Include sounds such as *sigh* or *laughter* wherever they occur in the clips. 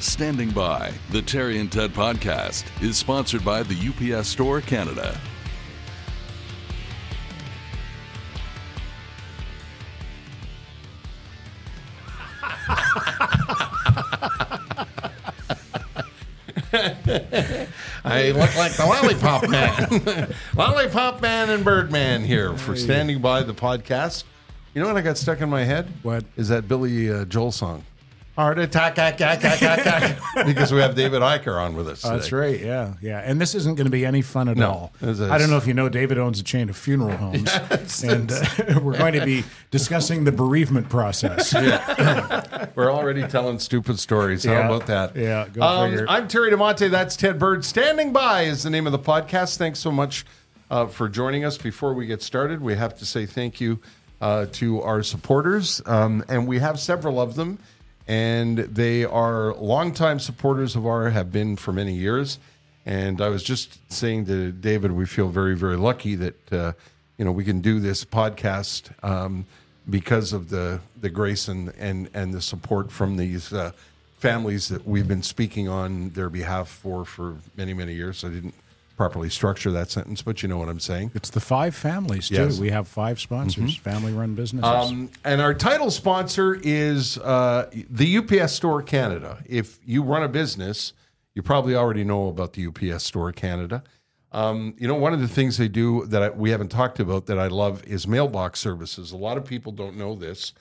Standing by, the Terry and Ted podcast is sponsored by the UPS Store Canada. *laughs* I look like the Lollipop Man. *laughs* Lollipop Man and Birdman here for standing by the podcast. You know what I got stuck in my head? What? Is that Billy uh, Joel song? Heart attack, ack, ack, ack, ack, ack. *laughs* because we have David Acer on with us. Oh, that's right. Yeah, yeah. And this isn't going to be any fun at No. all. I don't know if you know, David owns a chain of funeral *laughs* homes, and uh, we're going to be discussing the bereavement process. *laughs* We're already telling stupid stories. How Yeah. about that? Yeah, go Um, figure. I'm Terry DiMonte. That's Ted Bird. Standing by is the name of the podcast. Thanks so much uh, for joining us. Before we get started, we have to say thank you uh, to our supporters, um, and we have several of them. And they are longtime supporters of our, have been for many years. And I was just saying to David, we feel very, very lucky that uh, you know we can do this podcast um, because of the the grace and and and the support from these uh, families that we've been speaking on their behalf for for many many years. I didn't properly structure that sentence, but you know what I'm saying. It's the five families too. Yes. Mm-hmm. We have five sponsors, family-run businesses. Um, and our title sponsor is uh, the UPS Store Canada. If you run a business, you probably already know about the UPS Store Canada. Um, you know, one of the things they do that I, we haven't talked about that I love is mailbox services. A lot of people don't know this,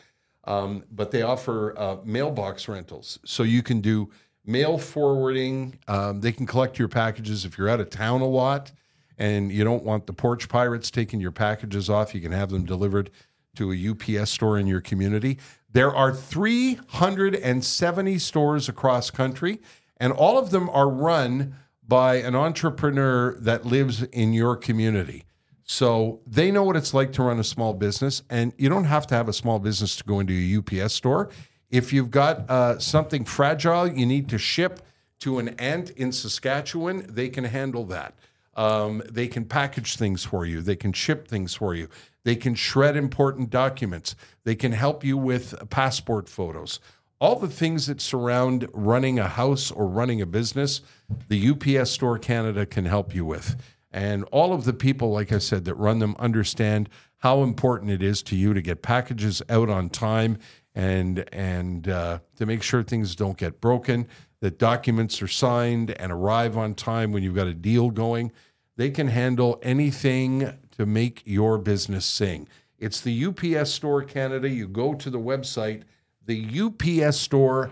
um, but they offer uh, mailbox rentals. So you can do mail forwarding. Um, they can collect your packages if you're out of town a lot and you don't want the porch pirates taking your packages off. You can have them delivered to a UPS store in your community. There are 370 stores across country, and all of them are run by an entrepreneur that lives in your community. So they know what it's like to run a small business, and you don't have to have a small business to go into a UPS store. If you've got uh, something fragile you need to ship to an ant in Saskatchewan, they can handle that. Um, they can package things for you. They can ship things for you. They can shred important documents. They can help you with passport photos. All the things that surround running a house or running a business, the UPS Store Canada can help you with. And all of the people, like I said, that run them understand how important it is to you to get packages out on time and and uh, to make sure things don't get broken, that documents are signed and arrive on time when you've got a deal going. They can handle anything to make your business sing. It's the UPS Store Canada. You go to the website, the upsstore.ca,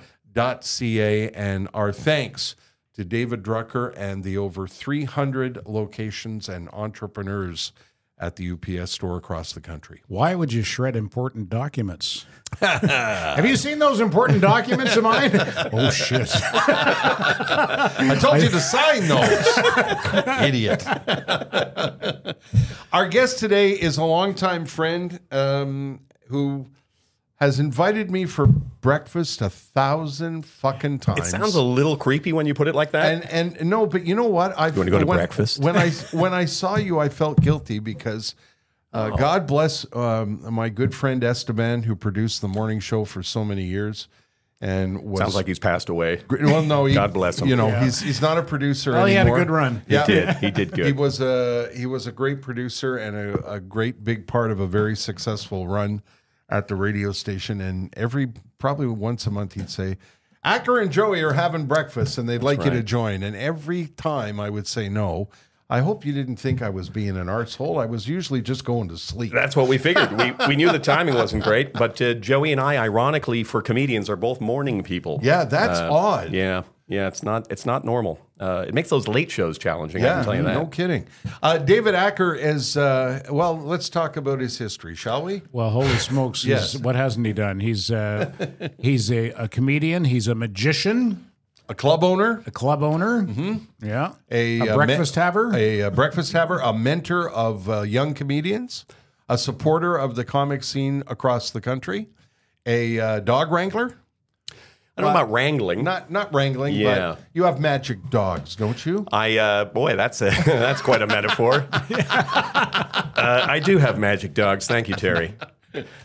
and our thanks to David Drucker and the over 300 locations and entrepreneurs at the UPS store across the country. Why would you shred important documents? *laughs* have you seen those important documents of mine? *laughs* oh shit! I told you to sign those, *laughs* idiot. Our guest today is a longtime friend um, who has invited me for breakfast a thousand fucking times. It sounds a little creepy when you put it like that. and and no, but you know what? I wanna go to when, breakfast? When I when I saw you, I felt guilty because. Uh, Oh. God bless um, my good friend Esteban, who produced the morning show for so many years, and was Sounds like he's passed away. well, no, he, God bless him. You know, Yeah. he's he's not a producer. Anymore. He had a good run. He did. He did good. He was a he was a great producer and a, a great big part of a very successful run at the radio station. And every probably once a month he'd say, "Acer and Joey are having breakfast, and they'd like you to join." And every time I would say no. I hope you didn't think I was being an arsehole. I was usually just going to sleep. That's what we figured. We, we knew the timing wasn't great, but uh, Joey and I, ironically, for comedians, are both morning people. yeah, that's Uh, odd. Yeah. Yeah, it's not it's not normal. Uh, it makes those late shows challenging. I can tell you that. no kidding. Uh, David Acer is uh, well. Let's talk about his history, shall we? Well, holy smokes! *laughs* he's- Yes. What hasn't he done? He's uh, *laughs* he's a, a comedian. He's a magician, A club owner, a club owner. Mm-hmm. Yeah, a, a uh, breakfast me- haver. a, uh breakfast haver, a mentor of uh, young comedians, a supporter of the comic scene across the country, a uh, dog wrangler. I don't know about wrangling. Not not wrangling, Yeah. but you have magic dogs, don't you? I uh, boy, that's a *laughs* that's quite a metaphor. *laughs* uh, I do have magic dogs. Thank you, Terry.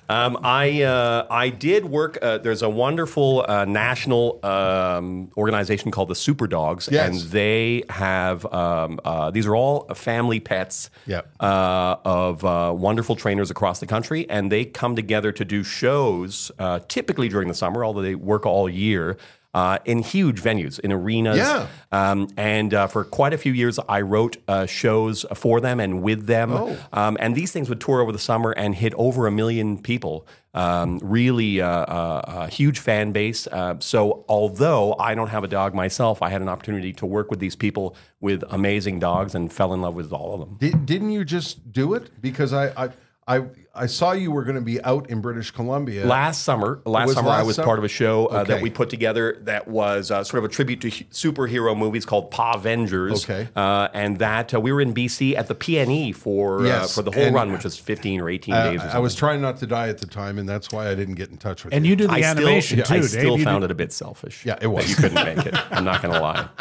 Um, I uh, I did work. Uh, there's a wonderful uh, national um, organization called the Super Dogs, Yes. and they have um, uh, these are all family pets Yep. uh, of uh, wonderful trainers across the country, and they come together to do shows, uh, typically during the summer, although they work all year. Uh, in huge venues, in arenas, Yeah. um, and uh, for quite a few years, I wrote uh, shows for them and with them. Oh. Um, and these things would tour over the summer and hit over a million people. Um, really uh, uh, a huge fan base. Uh, so, although I don't have a dog myself, I had an opportunity to work with these people with amazing dogs and fell in love with all of them. Did, didn't you just do it? Because I I I, I saw you were going to be out in British Columbia. Last summer, last was summer, last I was summer? part of a show uh, that we put together that was uh, sort of a tribute to hu- superhero movies called Pa Avengers. Okay. uh, and that uh, we were in BC at the PNE for Yes, uh, for the whole and- run, which was fifteen or eighteen Uh, days. Or I was trying not to die at the time, and that's why I didn't get in touch with and you. you do the I animation still, too, I Dave. still you found do, it a bit selfish. Yeah, it was. that you couldn't make it. I'm not going to lie. *laughs*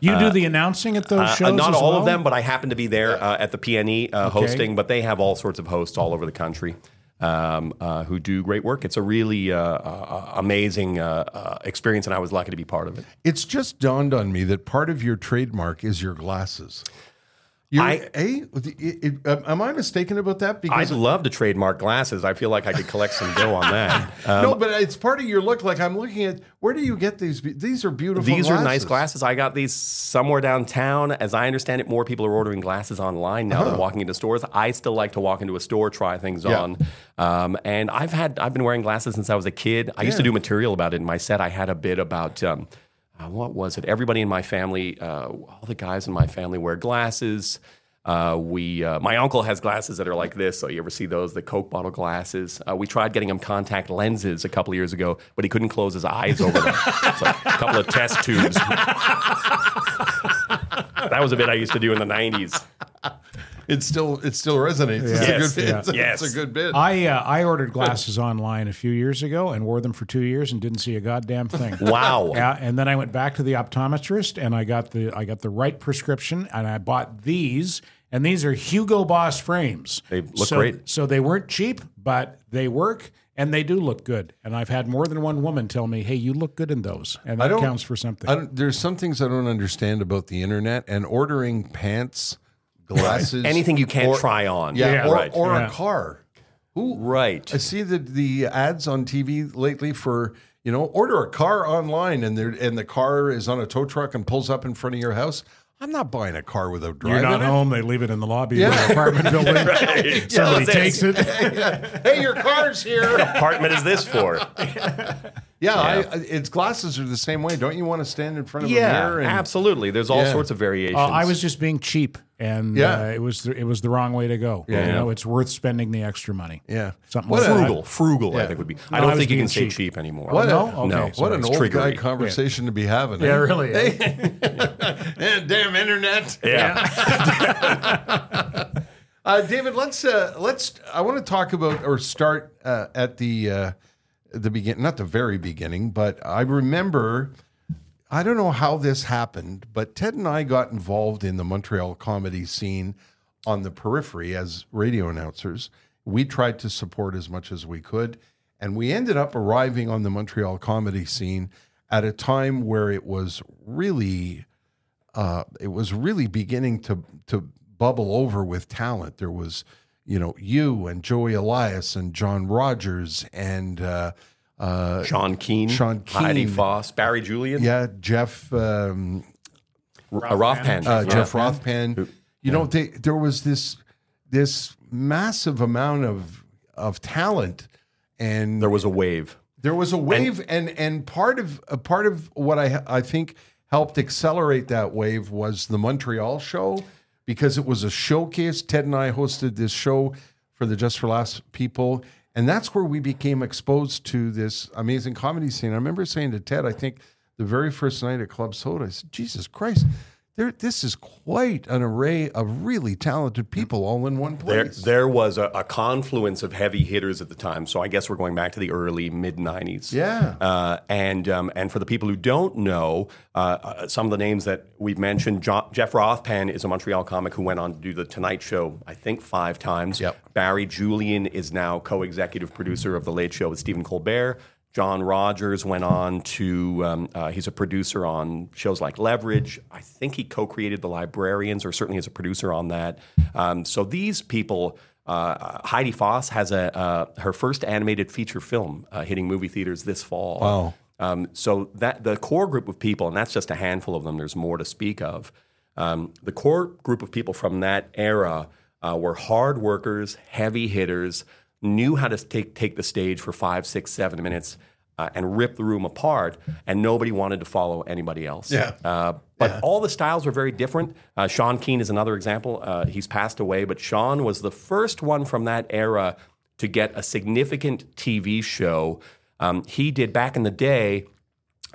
You do the announcing at those Uh, shows. not as all well? of them, but I happen to be there uh, at the PNE uh, hosting. But they have all sorts of hosts all over the country um, uh, who do great work. It's a really uh, uh, amazing uh, uh, experience, and I was lucky to be part of it. It's just dawned on me that part of your trademark is your glasses. You, I- eh? It- it- am I mistaken about that? Because I'd love to trademark glasses. I feel like I could collect some dough on that. *laughs* Um, no, but it's part of your look. Like I'm looking at, where do you get these? These are beautiful. These are nice glasses. I got these somewhere downtown. As I understand it, more people are ordering glasses online now than walking into stores. I still like to walk into a store, try things Yeah. on. Um, and I've had I've been wearing glasses since I was a kid. I used to do material about it in my set. I had a bit about um, uh, what was it? Everybody in my family, uh, all the guys in my family wear glasses. Uh, we, uh, my uncle has glasses that are like this. So you ever see those, the Coke bottle glasses? Uh, we tried getting him contact lenses a couple of years ago, but he couldn't close his eyes over them. *laughs* so a couple of test tubes. *laughs* that was a bit I used to do in the '90s. It still it still resonates. It's, Yes. a good, Yeah. *laughs* it's, a, Yes. it's a good bit. I uh, I ordered glasses online a few years ago and wore them for two years and didn't see a goddamn thing. *laughs* Wow. Yeah, and then I went back to the optometrist and I got the I got the right prescription and I bought these and these are Hugo Boss frames. They look so, great. So they weren't cheap, but they work and they do look good. And I've had more than one woman tell me, "Hey, you look good in those," and I that don't- counts for something. I don't, there's some things I don't understand about the internet and ordering pants, glasses, Anything you can't or- try on. Yeah, Yeah. or, right. or Yeah. a car. Who right. I see the the ads on TV lately for you know order a car online and there and the car is on a tow truck and pulls up in front of your house. I'm not buying a car with a driver. You're driving not it. home; they leave it in the lobby Yeah. of the apartment *laughs* building. Right. Somebody Yeah, takes it. *laughs* hey, your car's here. What apartment is this for? *laughs* Yeah, I, its glasses are the same way. Don't you want to stand in front of a Yeah, mirror? And, absolutely. There's all Yeah. sorts of variations. Uh, I was just being cheap, and Yeah. uh, it was the, it was the wrong way to go. Yeah. You know, it's worth spending the extra money. Yeah. something What like a- that. frugal. Frugal, I Yeah. think would be. No, I I don't was think you being can say cheap. cheap anymore. What, No? Okay, no. what sorry. an It's old guy triggery. conversation to be having. Yeah, eh? really. Eh, *laughs* damn internet. Yeah. *laughs* Uh, David, let's uh, let's. I want to talk about or start uh, at the uh, the begin, not the very beginning, but I remember. I don't know how this happened, but Ted and I got involved in the Montreal comedy scene on the periphery as radio announcers. We tried to support as much as we could, and we ended up arriving on the Montreal comedy scene at a time where it was really uh, it was really beginning to to bubble over with talent. There was, you know, you and Joey Elias and John Rogers and uh, uh, Sean Keane, Sean Heidi Foss, Barry Julien, yeah, Jeff um, R- uh, Rothpan. uh, Yeah. Jeff Rothpan. You know, they, there was this this massive amount of of talent, and There was a wave. There was a wave, and and, part of a part of what I I think helped accelerate that wave was the Montreal show because it was a showcase. Ted and I hosted this show for the Just for Laughs people, and that's where we became exposed to this amazing comedy scene. I remember saying to Ted, I think the very first night at Club Soda, I said, "Jesus Christ." There, this is quite an array of really talented people all in one place. there was a, a confluence of heavy hitters at the time. So I guess we're going back to the early mid '90s. Yeah. Uh, and um, and for the people who don't know, uh, uh, some of the names that we've mentioned, Jo- Jeff Rothpan is a Montreal comic who went on to do the Tonight Show, I think five times. Yep. Barry Julien is now co-executive producer of the Late Show with Stephen Colbert. John Rogers went on to, um, uh, he's a producer on shows like Leverage. I think he co created The Librarians, or certainly is a producer on that. Um, so these people, uh, Heidi Foss has a, uh, her first animated feature film uh, hitting movie theaters this fall. Wow. Um, so that the core group of people, and that's just a handful of them. There's more to speak of. Um, the core group of people from that era uh, were hard workers, heavy hitters, knew how to take take the stage for five, six, seven minutes. Uh, and rip the room apart, and nobody wanted to follow anybody else. Yeah. Uh, but all the styles were very different. Uh, Sean Keane is another example. Uh, he's passed away, but Sean was the first one from that era to get a significant TV show. Um, he did back in the day,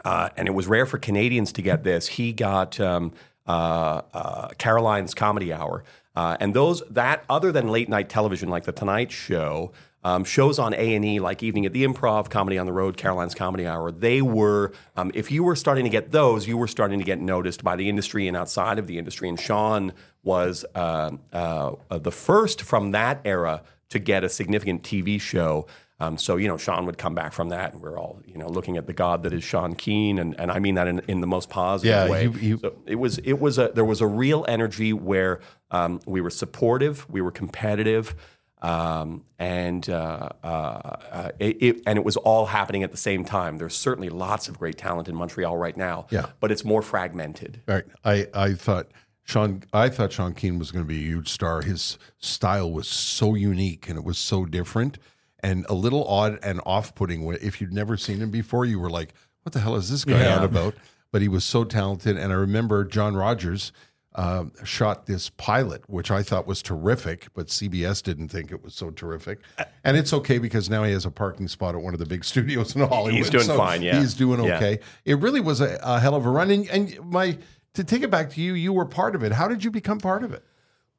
uh, and it was rare for Canadians to get this. He got um, uh, uh, Caroline's Comedy Hour, uh, and those that other than late night television like the Tonight Show. Um, shows on A and E like Evening at the Improv, Comedy on the Road, Caroline's Comedy Hour. They were, um, if you were starting to get those, you were starting to get noticed by the industry and outside of the industry. And Sean was uh, uh, the first from that era to get a significant TV show. Um, so you know, Sean would come back from that, and we're all you know looking at the God that is Sean Keane, and, and I mean that in, in the most positive Yeah, way. he- he- so it was it was a there was a real energy where um, we were supportive, we were competitive, um, and uh, uh, uh, it, it, and it was all happening at the same time. There's certainly lots of great talent in Montreal right now, Yeah. but it's more fragmented. Right. I, I thought Sean I thought Sean Keane was going to be a huge star. His style was so unique and it was so different and a little odd and off-putting. If you'd never seen him before, you were like, "What the hell is this guy Yeah. on about?" But he was so talented. And I remember John Rogers uh, shot this pilot, which I thought was terrific, but CBS didn't think it was so terrific. And it's okay because now he has a parking spot at one of the big *laughs* studios in Hollywood. He's doing so fine, yeah. he's doing Yeah. okay. It really was a, a hell of a run. And, and my to take it back to you, you were part of it. How did you become part of it?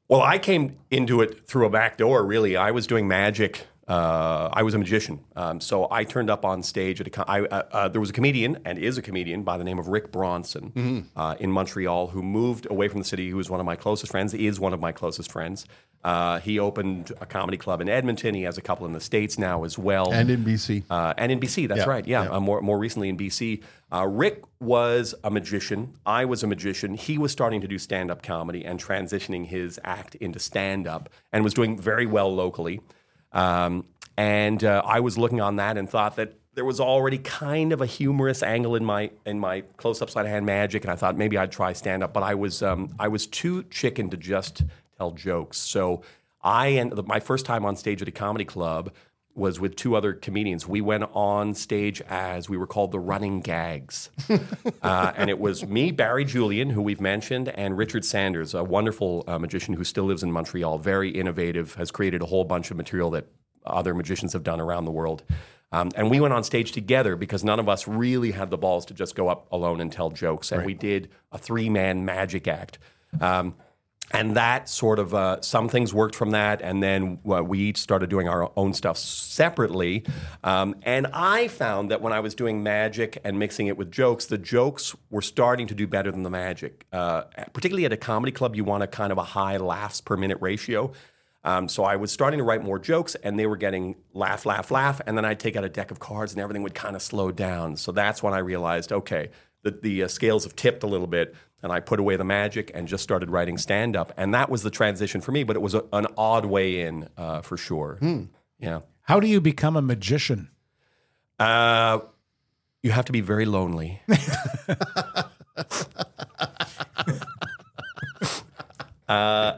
Well, I came into it through a back door. Really, I was doing magic. Uh, I was a magician, um, so I turned up on stage at a. I, uh, uh, there was a comedian and is a comedian by the name of Rick Bronson uh, in Montreal who moved away from the city. Who was one of my closest friends. Is one of my closest friends. Uh, he opened a comedy club in Edmonton. He has a couple in the states now as well. And in BC. Uh, and in BC, that's Yeah, right. Yeah, yeah. Uh, more more recently in BC. Uh, Rick was a magician. I was a magician. He was starting to do stand up comedy and transitioning his act into stand up, and was doing very well locally. Um, and uh, I was looking on that and thought that there was already kind of a humorous angle in my in my close up sleight of hand magic, and I thought maybe I'd try stand up, but I was um, I was too chicken to just tell jokes. So I and my first time on stage at a comedy club was with two other comedians. We went on stage as we were called the Running Gags. *laughs* uh, and it was me, Barry Julien, who we've mentioned, and Richard Sanders, a wonderful uh, magician who still lives in Montreal, very innovative, has created a whole bunch of material that other magicians have done around the world. Um, and we went on stage together because none of us really had the balls to just go up alone and tell jokes. And we did a three man magic act. Um, and that sort of uh, some things worked from that and then uh, we each started doing our own stuff separately. Um, and i found that when i was doing magic and mixing it with jokes the jokes were starting to do better than the magic. Uh, particularly at a comedy club you want a kind of a high laughs per minute ratio. Um, so I was starting to write more jokes, and they were getting laugh, laugh, laugh, and then I'd take out a deck of cards, and everything would kind of slow down. So that's when I realized, okay, the, the uh, scales have tipped a little bit, and I put away the magic and just started writing stand up, and that was the transition for me. But it was a, an odd way in, uh, for sure. Yeah. How do you become a magician? Uh, you have to be very lonely. *laughs* uh,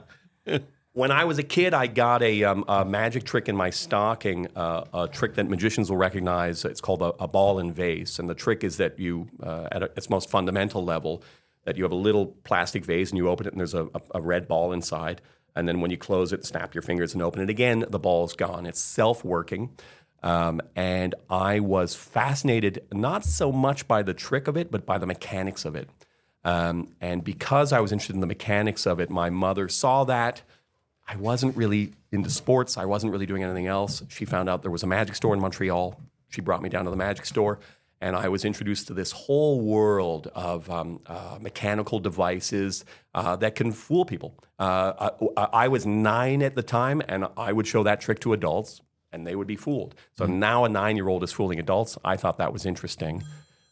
When I was a kid, I got a, um, a magic trick in my stocking, uh, a trick that magicians will recognize. It's called a, a ball and vase. And the trick is that you, uh, at a, its most fundamental level, that you have a little plastic vase and you open it and there's a, a, a red ball inside. And then when you close it, snap your fingers and open it again, the ball's gone. It's self working. Um, and I was fascinated not so much by the trick of it, but by the mechanics of it. Um, and because I was interested in the mechanics of it, my mother saw that. I wasn't really into sports. I wasn't really doing anything else. She found out there was a magic store in Montreal. She brought me down to the magic store, and I was introduced to this whole world of um, uh, mechanical devices uh, that can fool people. Uh, I, I was nine at the time, and I would show that trick to adults, and they would be fooled. So now a nine year old is fooling adults. I thought that was interesting.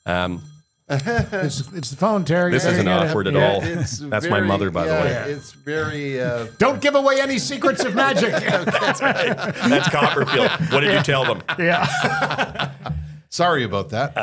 Um, *laughs* It's, it's the phone, Terry. this isn't you gotta- awkward at yeah. all. It's *laughs* That's my mother, by yeah, the way. It's very. Uh, *laughs* Don't give away any secrets of magic. That's right. That's Copperfield. What did you tell them? yeah. Sorry about that.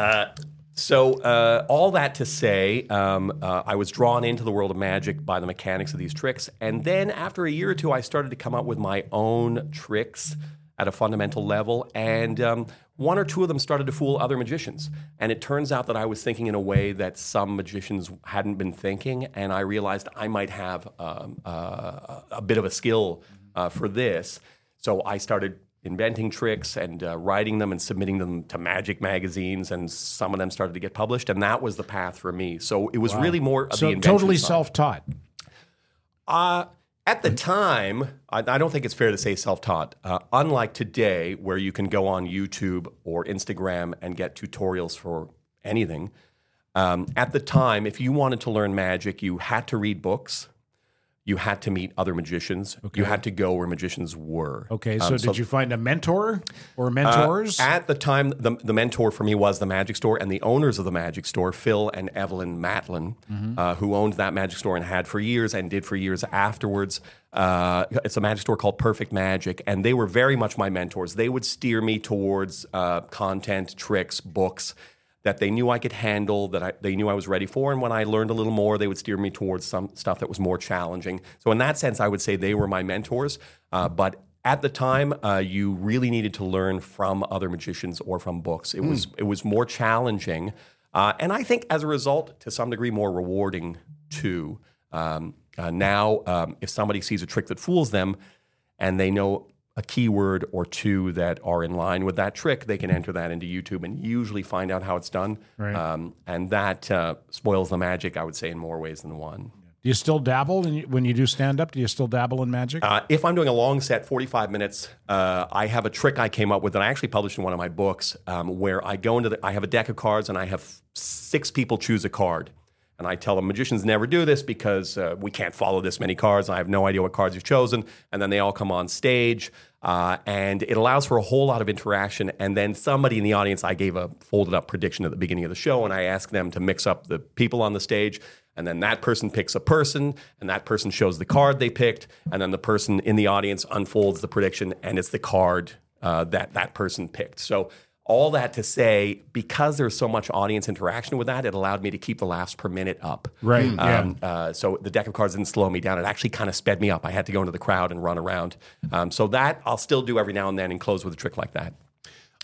So, uh, all that to say, um, uh, I was drawn into the world of magic by the mechanics of these tricks. And then, after a year or two, I started to come up with my own tricks at a fundamental level. And um, one or two of them started to fool other magicians. And it turns out that I was thinking in a way that some magicians hadn't been thinking. And I realized I might have um, uh, a bit of a skill uh, for this. So, I started inventing tricks and uh, writing them and submitting them to magic magazines and some of them started to get published and that was the path for me. So it was really more of So the totally self-taught. uh, at the time I, I don't think it's fair to say self-taught. Uh, unlike today where you can go on youtube or instagram and get tutorials for anything um, at the time if you wanted to learn magic you had to read books you had to meet other magicians you had to go where magicians were Okay, so Um, did you find a mentor or mentors? uh, at the time, the, the mentor for me was the Magic Store, and the owners of the Magic Store, Phil and Evelyn Matlin, uh, who owned that Magic Store and had for years and did for years afterwards. Uh, it's a magic store called Perfect Magic, and they were very much my mentors. They would steer me towards uh, content, tricks, books that they knew I could handle, that I, they knew I was ready for. And when I learned a little more, they would steer me towards some stuff that was more challenging. So, in that sense, I would say they were my mentors. Uh, but at the time, uh, you really needed to learn from other magicians or from books. It was it was more challenging, uh, and I think as a result, to some degree, more rewarding too. Um, uh, now, um, if somebody sees a trick that fools them, and they know a keyword or two that are in line with that trick, they can enter that into YouTube and usually find out how it's done. Right. Um, and that uh, spoils the magic, I would say, in more ways than one. do you still dabble in, when you do stand up? Do you still dabble in magic? Uh, if I'm doing a long set, 45 minutes, uh, I have a trick I came up with that I actually published in one of my books um, where I go into the, I have a deck of cards and I have six people choose a card. And I tell them magicians never do this because uh, we can't follow this many cards. I have no idea what cards you've chosen. And then they all come on stage. Uh, and it allows for a whole lot of interaction. And then somebody in the audience, I gave a folded up prediction at the beginning of the show, and I asked them to mix up the people on the stage. And then that person picks a person, and that person shows the card they picked. And then the person in the audience unfolds the prediction, and it's the card uh, that that person picked. So all that to say, because there's so much audience interaction with that, it allowed me to keep the laughs per minute up. Right, yeah. Um, uh, so the deck of cards didn't slow me down. It actually kind of sped me up. I had to go into the crowd and run around. Um, so that I'll still do every now and then and close with a trick like that.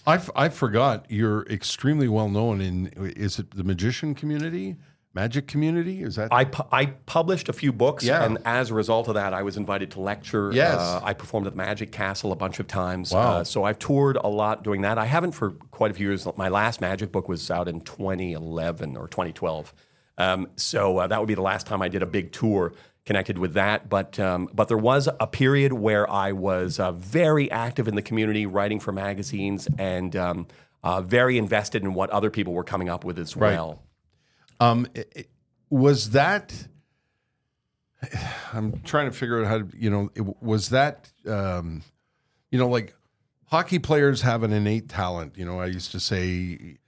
I, f- I forgot you're extremely well known in is it the magician community, magic community? Is that I, pu- I published a few books, Yeah. and as a result of that, I was invited to lecture. Yes. Uh, I performed at the Magic Castle a bunch of times. Wow. Uh, so I've toured a lot doing that. I haven't for quite a few years. My last Magic book was out in 2011 or 2012. Um, so uh, that would be the last time I did a big tour connected with that. But um, but there was a period where I was uh, very active in the community, writing for magazines, and um, uh, very invested in what other people were coming up with as Right. well. Um, i- i- was that? *sighs* I'm trying to figure out how to. You know, it, was that? Um, you know, like hockey players have an innate talent. You know, I used to say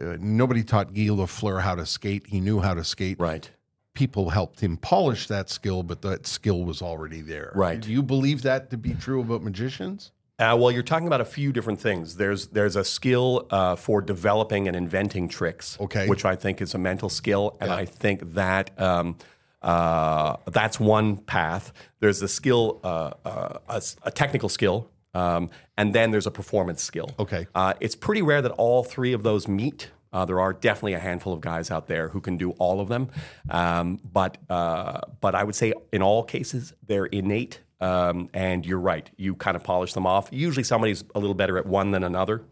uh, nobody taught Guy Lafleur how to skate. He knew how to skate. Right. People helped him polish that skill, but that skill was already there. Right. Do you believe that to be true about magicians? Uh, well, you're talking about a few different things. There's there's a skill uh, for developing and inventing tricks, Okay. which I think is a mental skill, and Yeah. I think that um, Uh, that's one path. There's a skill, uh, uh, a, a technical skill, um, and then there's a performance skill. Okay. Uh, it's pretty rare that all three of those meet. Uh, there are definitely a handful of guys out there who can do all of them, um, but uh, but I would say in all cases they're innate. Um, and you're right, you kind of polish them off. Usually somebody's a little better at one than another,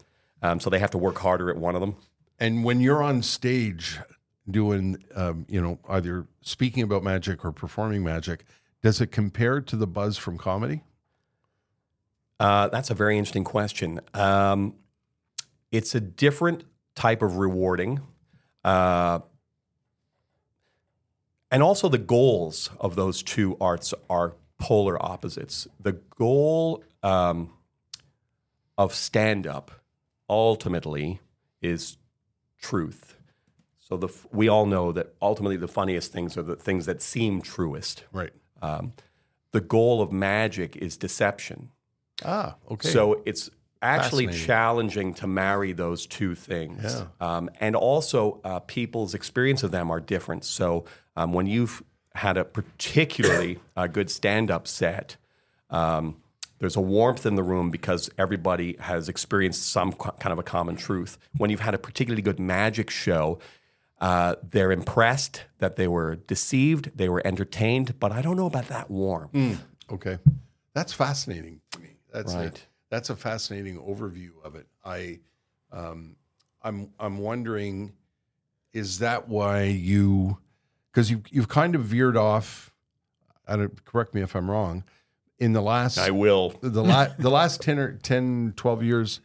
um, so they have to work harder at one of them. And when you're on stage doing, um, you know, either speaking about magic or performing magic, does it compare to the buzz from comedy? Uh, that's a very interesting question. Um, it's a different type of rewarding. Uh, and also, the goals of those two arts are polar opposites. The goal um, of stand up ultimately is truth. So the, we all know that ultimately the funniest things are the things that seem truest. Right. Um, the goal of magic is deception. Ah, okay. So it's actually challenging to marry those two things. Yeah. Um, and also, uh, people's experience of them are different. So um, when you've had a particularly uh, good stand up set, um, there's a warmth in the room because everybody has experienced some qu- kind of a common truth. When you've had a particularly good magic show, uh, they're impressed that they were deceived, they were entertained, but I don't know about that warmth. Okay, that's fascinating to me. That's Right. a, that's a fascinating overview of it. I, um, I'm I'm wondering, is that why you, because you you've kind of veered off. I don't correct me if I'm wrong. In the last I will. the la- the last 10 or 10 12 years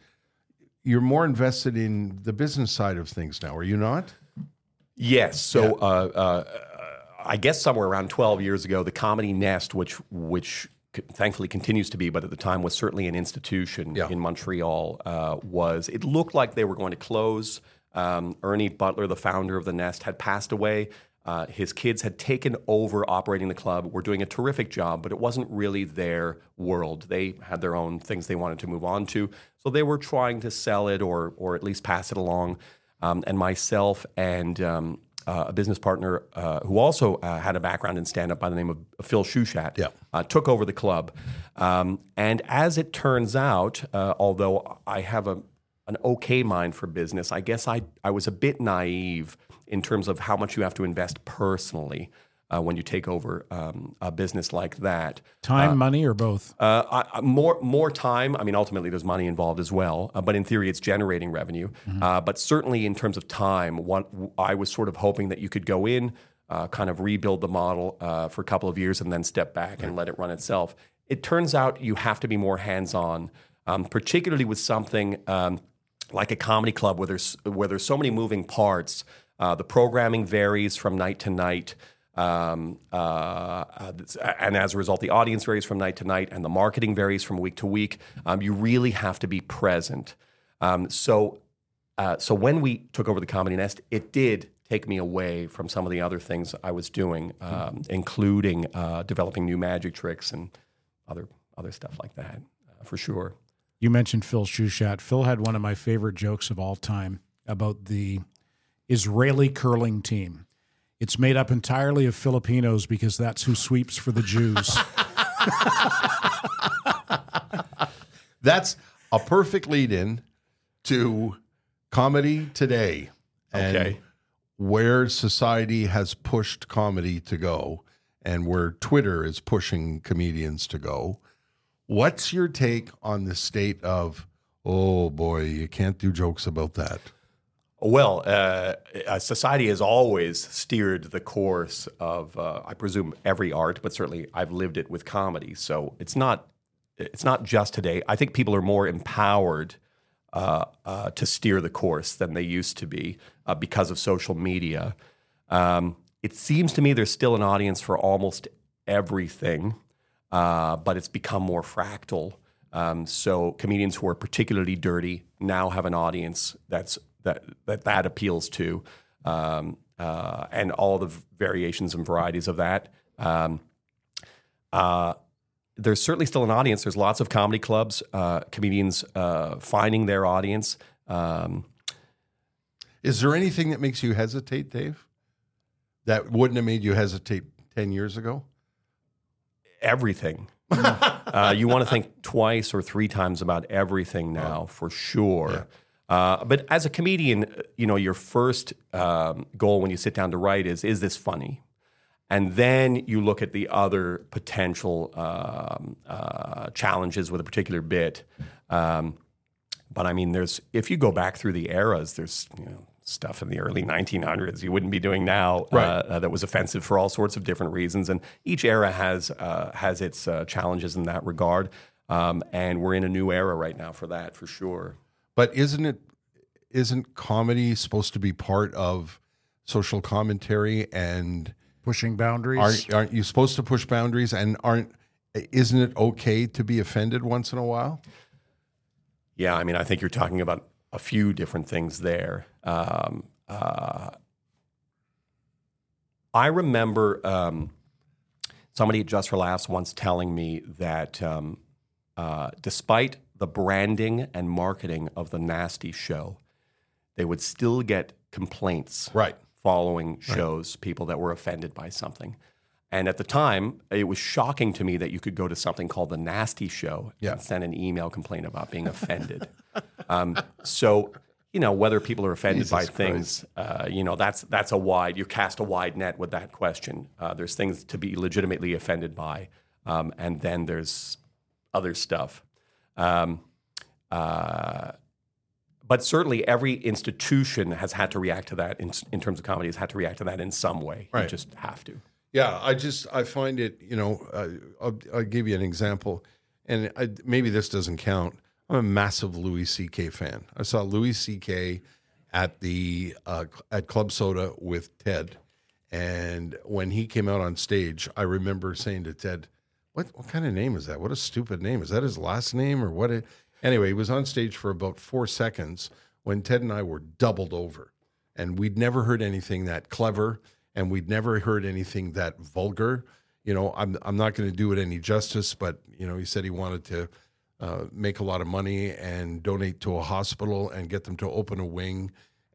you're more invested in the business side of things now are you not Yes. So uh, uh, I guess somewhere around 12 years ago, the Comedy Nest, which which thankfully continues to be, but at the time was certainly an institution Yeah. in Montreal, uh, was it looked like they were going to close. Um, Ernie Butler, the founder of the Nest, had passed away. Uh, his kids had taken over operating the club, were doing a terrific job, but it wasn't really their world. They had their own things they wanted to move on to. So they were trying to sell it or, or at least pass it along. Um, and myself and um, uh, a business partner uh, who also uh, had a background in stand up by the name of Phil Shushat Yeah. uh, took over the club. Um, and as it turns out, uh, although I have a, an okay mind for business, I guess I, I was a bit naive in terms of how much you have to invest personally uh, when you take over um, a business like that. Time, money, or both? Uh, I, more more time. I mean, ultimately, there's money involved as well. Uh, but in theory, it's generating revenue. Uh, but certainly, in terms of time, what I was sort of hoping that you could go in, uh, kind of rebuild the model uh, for a couple of years, and then step back and let it run itself. It turns out you have to be more hands on, um, particularly with something. Um, like a comedy club where there's where there's so many moving parts. Uh, the programming varies from night to night, um, uh, uh, and as a result, the audience varies from night to night, and the marketing varies from week to week. Um, you really have to be present. Um, so, uh, so when we took over the Comedy Nest, it did take me away from some of the other things I was doing, um, including uh, developing new magic tricks and other other stuff like that, uh, for sure. You mentioned Phil Shushat. Phil had one of my favorite jokes of all time about the Israeli curling team. It's made up entirely of Filipinos because that's who sweeps for the Jews. *laughs* that's a perfect lead in to comedy today and Okay. where society has pushed comedy to go and where twitter is pushing comedians to go what's your take on the state of oh boy you can't do jokes about that Well, uh, society has always steered the course of, uh, I presume, every art, but certainly I've lived it with comedy. So it's not, it's not just today. I think people are more empowered uh, uh, to steer the course than they used to be uh, because of social media. Um, it seems to me there's still an audience for almost everything, uh, but it's become more fractal. Um, so comedians who are particularly dirty now have an audience that's that that, that appeals to, um, uh, and all the variations and varieties of that. Um, uh, there's certainly still an audience. There's lots of comedy clubs, uh, comedians uh, finding their audience. Um, is there anything that makes you hesitate dave that wouldn't have made you hesitate 10 years ago? everything. *laughs* uh, you want to think twice or three times about everything now, for sure. Uh, but as a comedian, uh, you know, your first um, goal when you sit down to write is, is this funny? And then you look at the other potential um, uh, challenges with a particular bit. Um, but I mean, there's if you go back through the eras, there's you know stuff in the early 1900s you wouldn't be doing now uh, Right. uh, that was offensive for all sorts of different reasons. And each era has uh, has its uh, challenges in that regard. Um, and we're in a new era right now for that, for sure. But isn't it isn't comedy supposed to be part of social commentary and Pushing boundaries. aren't aren't you supposed to push boundaries and aren't isn't it okay to be offended once in a while? Yeah, I mean, I think you're talking about a few different things there. Um, uh, I remember um, somebody at Just for Laughs once telling me that um, uh, despite the branding and marketing of the Nasty Show, they would still get complaints Right. following shows, people that were offended by something. And at the time, it was shocking to me that you could go to something called the Nasty Show Yeah. and send an email complaint about being offended. *laughs* um, so, you know, whether people are offended by Jesus things, uh, you know, that's that's a wide. You cast a wide net with that question. Uh, there's things to be legitimately offended by, um, and then there's other stuff. Um, uh, but certainly, every institution has had to react to that in, in terms of comedy. Has had to react to that in some way. You Right. just have to. Yeah, I just I find it. You know, uh, I'll, I'll give you an example, and I, maybe this doesn't count. I'm a massive Louis C.K. fan. I saw Louis C.K. at the uh, at Club Soda with Ted, and when he came out on stage, I remember saying to Ted, "What what kind of name is that? What a stupid name! Is that his last name or what?" It, anyway, he was on stage for about four seconds when Ted and I were doubled over and we'd never heard anything that clever and we'd never heard anything that vulgar you know i'm, I'm not going to do it any justice but you know he said he wanted to uh, make a lot of money and donate to a hospital and get them to open a wing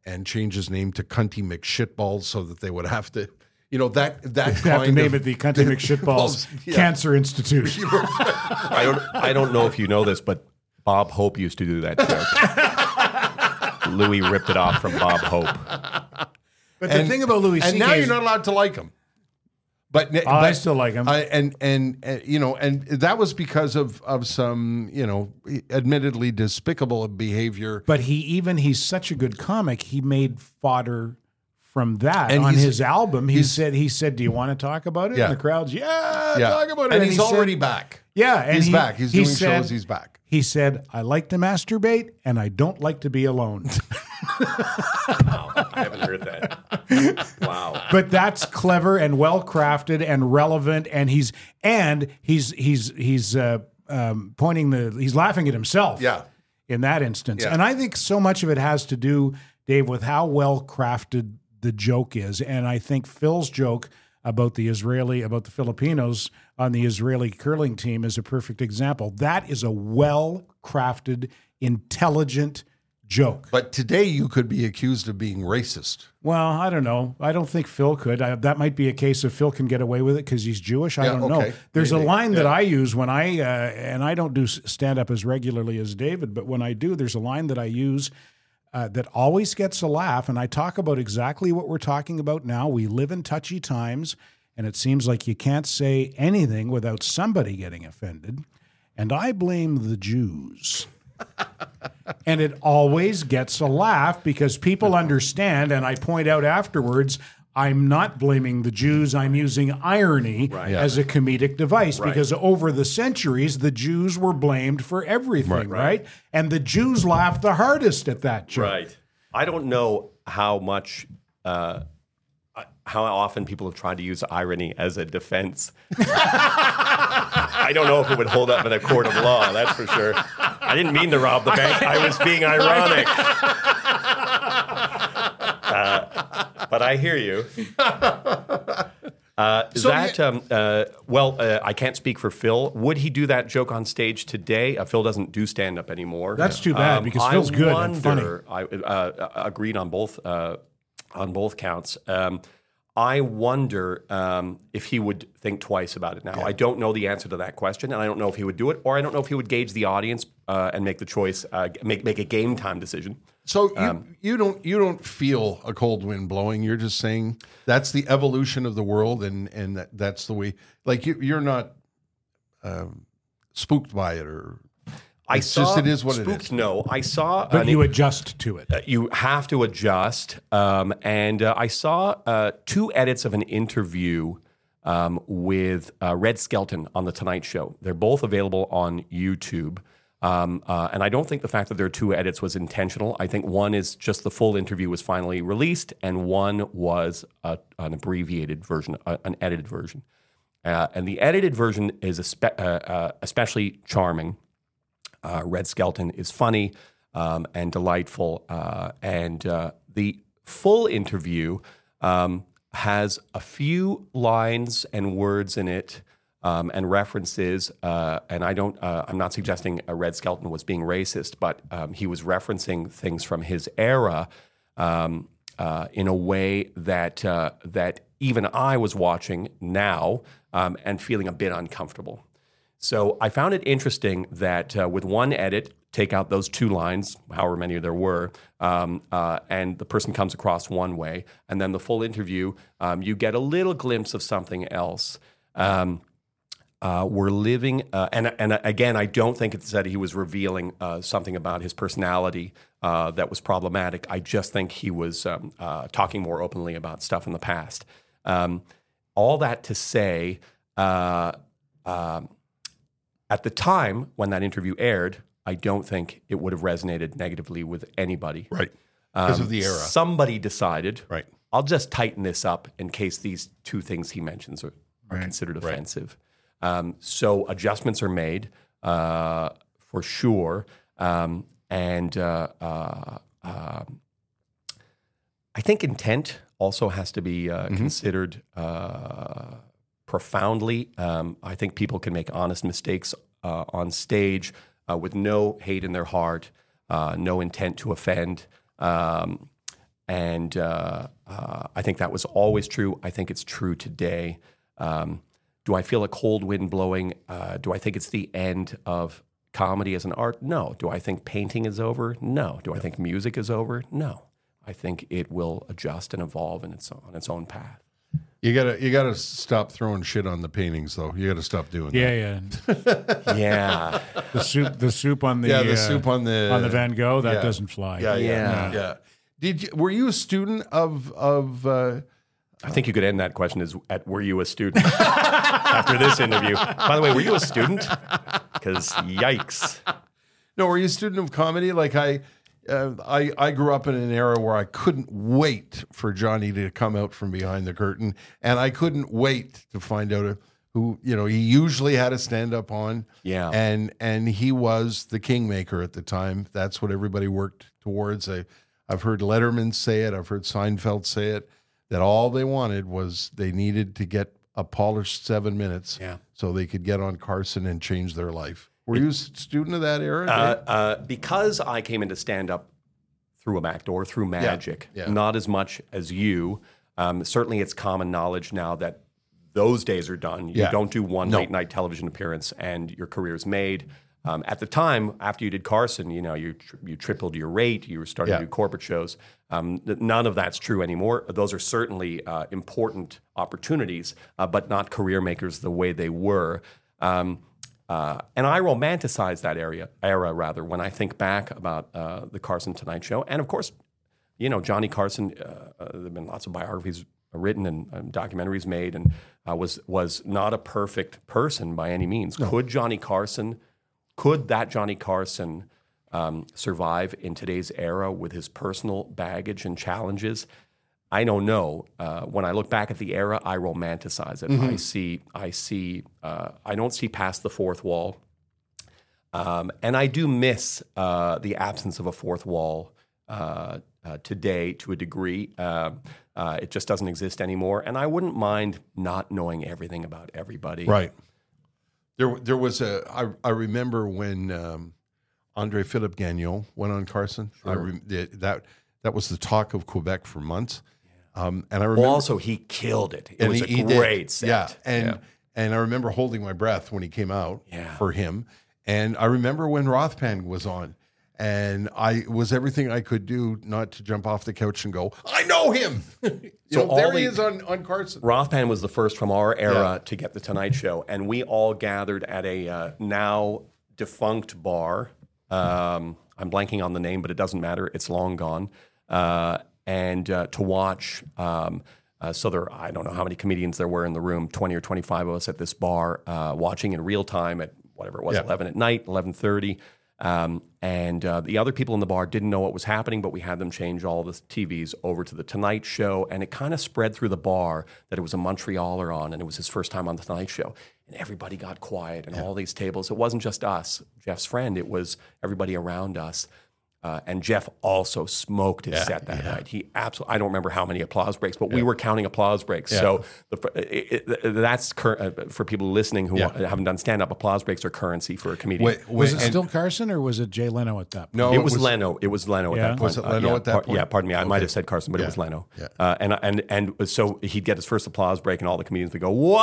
and change his name to cunty mcshitballs so that they would have to you know that that You have to name of it the Cunty *laughs* McShitballs Yeah. Cancer Institute. *laughs* I don't. I don't know if you know this, but Bob Hope used to do that joke. *laughs* Louis ripped it off from Bob Hope. But the thing about Louis and C.K. now is- you're not allowed to like him but, Oh, I still like him. I, and, and uh, you know, and that was because of of some you know, admittedly despicable behavior. But he even he's such a good comic. He made fodder from that And on his album. He said he said, "Do you want to talk about it?" Yeah. And the crowd's, "Yeah, Yeah, talk about it." and he's he said- already back. yeah, and he's he- back. He's he doing said- shows. He's back. He said, "I like to masturbate, and I don't like to be alone." *laughs* wow, I haven't heard that. Wow. but that's clever and well crafted and relevant, and he's and he's he's he's uh, um, pointing the he's laughing at himself. Yeah. in that instance. Yeah. And I think so much of it has to do, Dave, with how well crafted the joke is. And I think Phil's joke about the Israeli, about the Filipinos on the Israeli curling team is a perfect example. That is a well crafted, intelligent joke. But today you could be accused of being racist. Well, I don't know. I don't think Phil could. I, that might be a case of Phil can get away with it because he's Jewish. I Yeah, don't know. There's Maybe. a line that I use when I, uh, and I don't do stand up as regularly as David, but when I do, there's a line that I use uh, that always gets a laugh. And I talk about exactly what we're talking about now. We live in touchy times, and it seems like you can't say anything without somebody getting offended. And I blame the Jews. *laughs* And it always gets a laugh because people *laughs* understand. And I point out afterwards, I'm not blaming the Jews. I'm using irony as a comedic device because over the centuries, the Jews were blamed for everything, right? And the Jews laughed the hardest at that joke. Right. I don't know how much, uh, how often people have tried to use irony as a defense. *laughs* I don't know if it would hold up in a court of law. That's for sure. I didn't mean to rob the bank. I was being ironic. Uh, but I hear you. *laughs* Uh, that um, uh, well, uh, I can't speak for Phil. Would he do that joke on stage today? Uh, Phil doesn't do stand up anymore. That's too bad, because Phil's I good and funny. wonder- I uh, uh, agreed on both uh, on both counts. Um, I wonder um, if he would think twice about it now. I don't know the answer to that question, and I don't know if he would do it, or I don't know if he would gauge the audience uh, and make the choice, uh, make make a game time decision. So you, Um, you don't you don't feel a cold wind blowing. You're just saying that's the evolution of the world, and and that, that's the way. Like you, you're not um, spooked by it, or I It's saw just it is what it spooked, is. No, I saw. But an- you adjust to it. uh, you have to adjust. Um, and uh, I saw uh, two edits of an interview um, with uh, Red Skelton on The Tonight Show. They're both available on YouTube. Um, uh, and I don't think the fact that there are two edits was intentional. I think one is just the full interview was finally released, and one was a, an abbreviated version, a, an edited version. Uh, and the edited version is uh, uh, especially charming. Uh, Red Skelton is funny um, and delightful. Uh, and the full interview um, has a few lines and words in it um, and references. Uh, and I don't, uh, I'm not suggesting Red Skelton was being racist, but um, he was referencing things from his era um, uh, in a way that uh, that even I was watching now um, and feeling a bit uncomfortable. So I found it interesting that uh, with one edit, take out those two lines, however many there were, um, uh, and the person comes across one way, and then the full interview, um, you get a little glimpse of something else. Um, uh, we're living, uh, and and again, I don't think it's that he was revealing uh, something about his personality uh, that was problematic. I just think he was um, uh, talking more openly about stuff in the past. Um, all that to say, uh, um, at the time when that interview aired, I don't think it would have resonated negatively with anybody. right because Um, of the era, Somebody decided, right? I'll just tighten this up in case these two things he mentions are, are considered offensive. Um, so adjustments are made uh, for sure, um, and uh, uh, um, I think intent also has to be uh, considered uh, profoundly. Um, I think people can make honest mistakes uh, on stage uh, with no hate in their heart, uh, no intent to offend. Um, and uh, uh, I think that was always true. I think it's true today. Um, do I feel a cold wind blowing? Uh, do I think it's the end of comedy as an art? No. Do I think painting is over? No. Do I think music is over? No. I think it will adjust and evolve in its on its own path. You gotta you gotta stop throwing shit on the paintings, though. You gotta stop doing that. Yeah, yeah. *laughs* Yeah. The soup, the soup on the Yeah, the uh, soup on the on the Van Gogh that yeah. doesn't fly. Yeah, yeah, Yeah. yeah. Did you, were you a student of of? Uh, I think you could end that question as at were you a student *laughs* after this interview? By the way, were you a student? Because yikes. no, were you a student of comedy? Like I, uh, I I grew up in an era where I couldn't wait for Johnny to come out from behind the curtain, and I couldn't wait to find out who you know. He usually had a stand up on, Yeah. and and he was the kingmaker at the time. That's what everybody worked towards. I, I've heard Letterman say it. I've heard Seinfeld say it. That all they wanted was they needed to get a polished seven minutes, Yeah. so they could get on Carson and change their life. Were you a student of that era? Uh, uh, because I came into stand up through a back door, through magic, yeah. not as much as you. Um, certainly, it's common knowledge now that those days are done. You Yeah. don't do one No. late night television appearance and your career is made. Um, at the time, after you did Carson, you know you tr- you tripled your rate. You were starting Yeah. to do corporate shows. Um, th- none of that's true anymore. Those are certainly uh, important opportunities, uh, but not career makers the way they were. Um, uh, and I romanticize that area era rather when I think back about uh, the Carson Tonight Show, and of course, you know Johnny Carson. Uh, uh, there've been lots of biographies written and um, documentaries made, and uh, was was not a perfect person by any means. Could Johnny Carson, could that Johnny Carson um, survive in today's era with his personal baggage and challenges? I don't know. Uh, when I look back at the era, I romanticize it. I see, I see, uh, I don't see past the fourth wall, um, and I do miss uh, the absence of a fourth wall uh, uh, today to a degree. Uh, it just doesn't exist anymore, and I wouldn't mind not knowing everything about everybody. Right. There, there was a. I, I remember when um, Andre Philippe Gagnon went on Carson. I rem- the- that that was the talk of Quebec for months, Um, and I remember Well, also he killed it. It was he- a great set. Yeah, and Yeah. and I remember holding my breath when he came out Yeah. for him. And I remember when Rothpan was on, and I was everything I could do not to jump off the couch and go, I know him. *laughs* So know, there all he is on on Carson. Rothpan was the first from our era Yeah. to get the Tonight Show, and we all gathered at a uh, now defunct bar. Um, I'm blanking on the name, but it doesn't matter. It's long gone. Uh, and uh, to watch. Um, uh, so there, I don't know how many comedians there were in the room, 20 or 25 of us at this bar, uh, watching in real time at whatever it was, Yeah. 11 at night, 11:30. Um, and uh, the other people in the bar didn't know what was happening, but we had them change all the TVs over to the Tonight Show, and it kind of spread through the bar that it was a Montrealer on, and it was his first time on the Tonight Show, and everybody got quiet, and all these tables. It wasn't just us, Jeff's friend; it was everybody around us. Uh, and Jeff also smoked his set that night. He absolutely, I don't remember how many applause breaks, but we were counting applause breaks. So the, it, it, that's cur- uh, for people listening who Yeah. haven't done stand up. Applause breaks are currency for a comedian. Wait, Was wait, it still Carson or was it Jay Leno at that? point? No, it was, Leno. It was Leno Yeah? at that point. Was it Leno yeah, at that par- point? Yeah, pardon me. I might have said Carson, but Yeah. it was Leno. Yeah. Uh, and and and so he'd get his first applause break, and all the comedians would go one.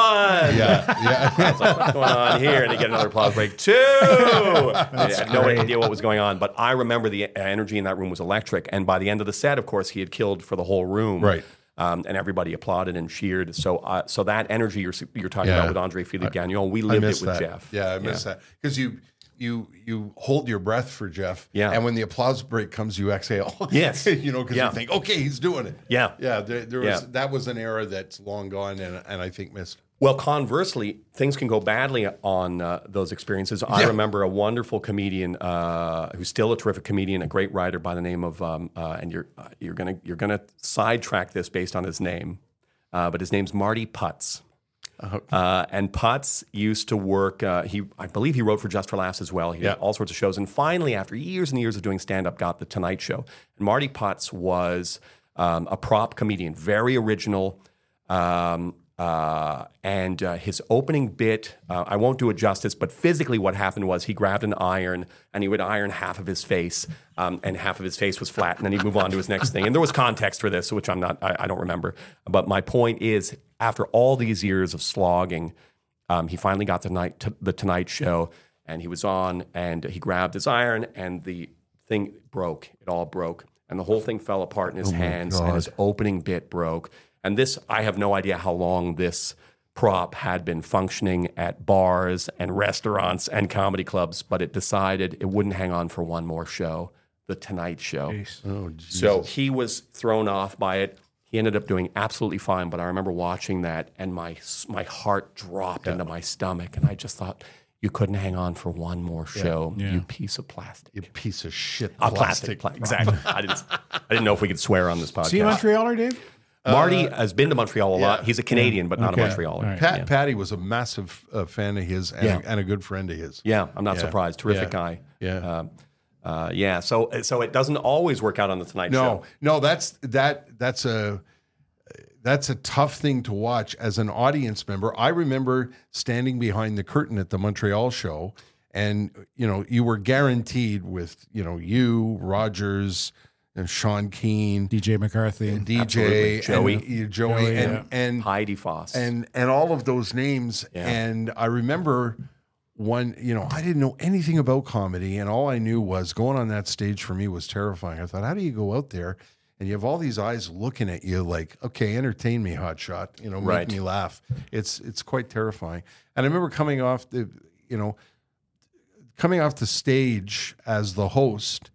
Yeah, *laughs* yeah. What's going on here? And he'd get another applause break. Two. I had no idea what was going on, but I remember the energy in that room was electric. And by the end of the set, of course, he had killed for the whole room. Right. Um, and everybody applauded and cheered. So, uh, so that energy you're you're talking Yeah. about with Andre Philippe Gagnon, we lived it with that. Jeff. Yeah, I miss that because you you you hold your breath for Jeff. Yeah. and when the applause break comes, you exhale. Yes. *laughs* you know because Yeah. you think, okay, he's doing it. Yeah. yeah. There, there was Yeah. that was an era that's long gone, and and I think missed. Well, conversely, things can go badly on uh, those experiences. I Yeah. remember a wonderful comedian uh, who's still a terrific comedian, a great writer by the name of, um, uh, and you're uh, you're gonna you're gonna sidetrack this based on his name, uh, but his name's Marty Putz. Uh, and Putz used to work. Uh, he, I believe, he wrote for Just for Laughs as well. He Yeah. did all sorts of shows, and finally, after years and years of doing stand up, got the Tonight Show. And Marty Putz was um, a prop comedian, very original. Um, uh, and uh, his opening bit, uh, I won't do it justice, but physically, what happened was he grabbed an iron and he would iron half of his face, um, and half of his face was flat, and then he'd move on to his next thing. And there was context for this, which I'm not, I, I don't remember. But my point is, after all these years of slogging, um, he finally got the night t- the Tonight Show, and he was on, and he grabbed his iron, and the thing broke. It all broke, and the whole thing fell apart in his hands, and his opening bit broke. And this, I have no idea how long this prop had been functioning at bars and restaurants and comedy clubs, but it decided it wouldn't hang on for one more show, The Tonight Show. Oh, So he was thrown off by it. He ended up doing absolutely fine, but I remember watching that and my my heart dropped into my stomach, and I just thought, you couldn't hang on for one more show, you piece of plastic. you piece of shit. A plastic, pla- exactly. *laughs* I didn't, I didn't know if we could swear on this podcast. See you Montrealer, Dave? Marty has been to Montreal a lot. He's a Canadian, but not Okay. a Montrealer. All right. Pat yeah. Patty was a massive uh, fan of his and, Yeah. a, and a good friend of his. Yeah, I'm not Yeah. surprised. Terrific Yeah. guy. Yeah. Um, uh, yeah. So, so it doesn't always work out on the Tonight No, Show. no, that's that that's a that's a tough thing to watch as an audience member. I remember standing behind the curtain at the Montreal show and you know, you were guaranteed with, you know, you, Rogers, and Sean Keane, DJ McCarthy. DJ, Absolutely. Joey. and, you- Joey, Joey, and yeah. and Heidi Foss. and and all of those names. Yeah. And I remember one, you know, I didn't know anything about comedy, and all I knew was going on that stage for me was terrifying. I thought, how do you go out there and you have all these eyes looking at you like, okay, entertain me, hotshot, you know, make Right. me laugh. It's it's quite terrifying. And I remember coming off the, you know, coming off the stage as the host,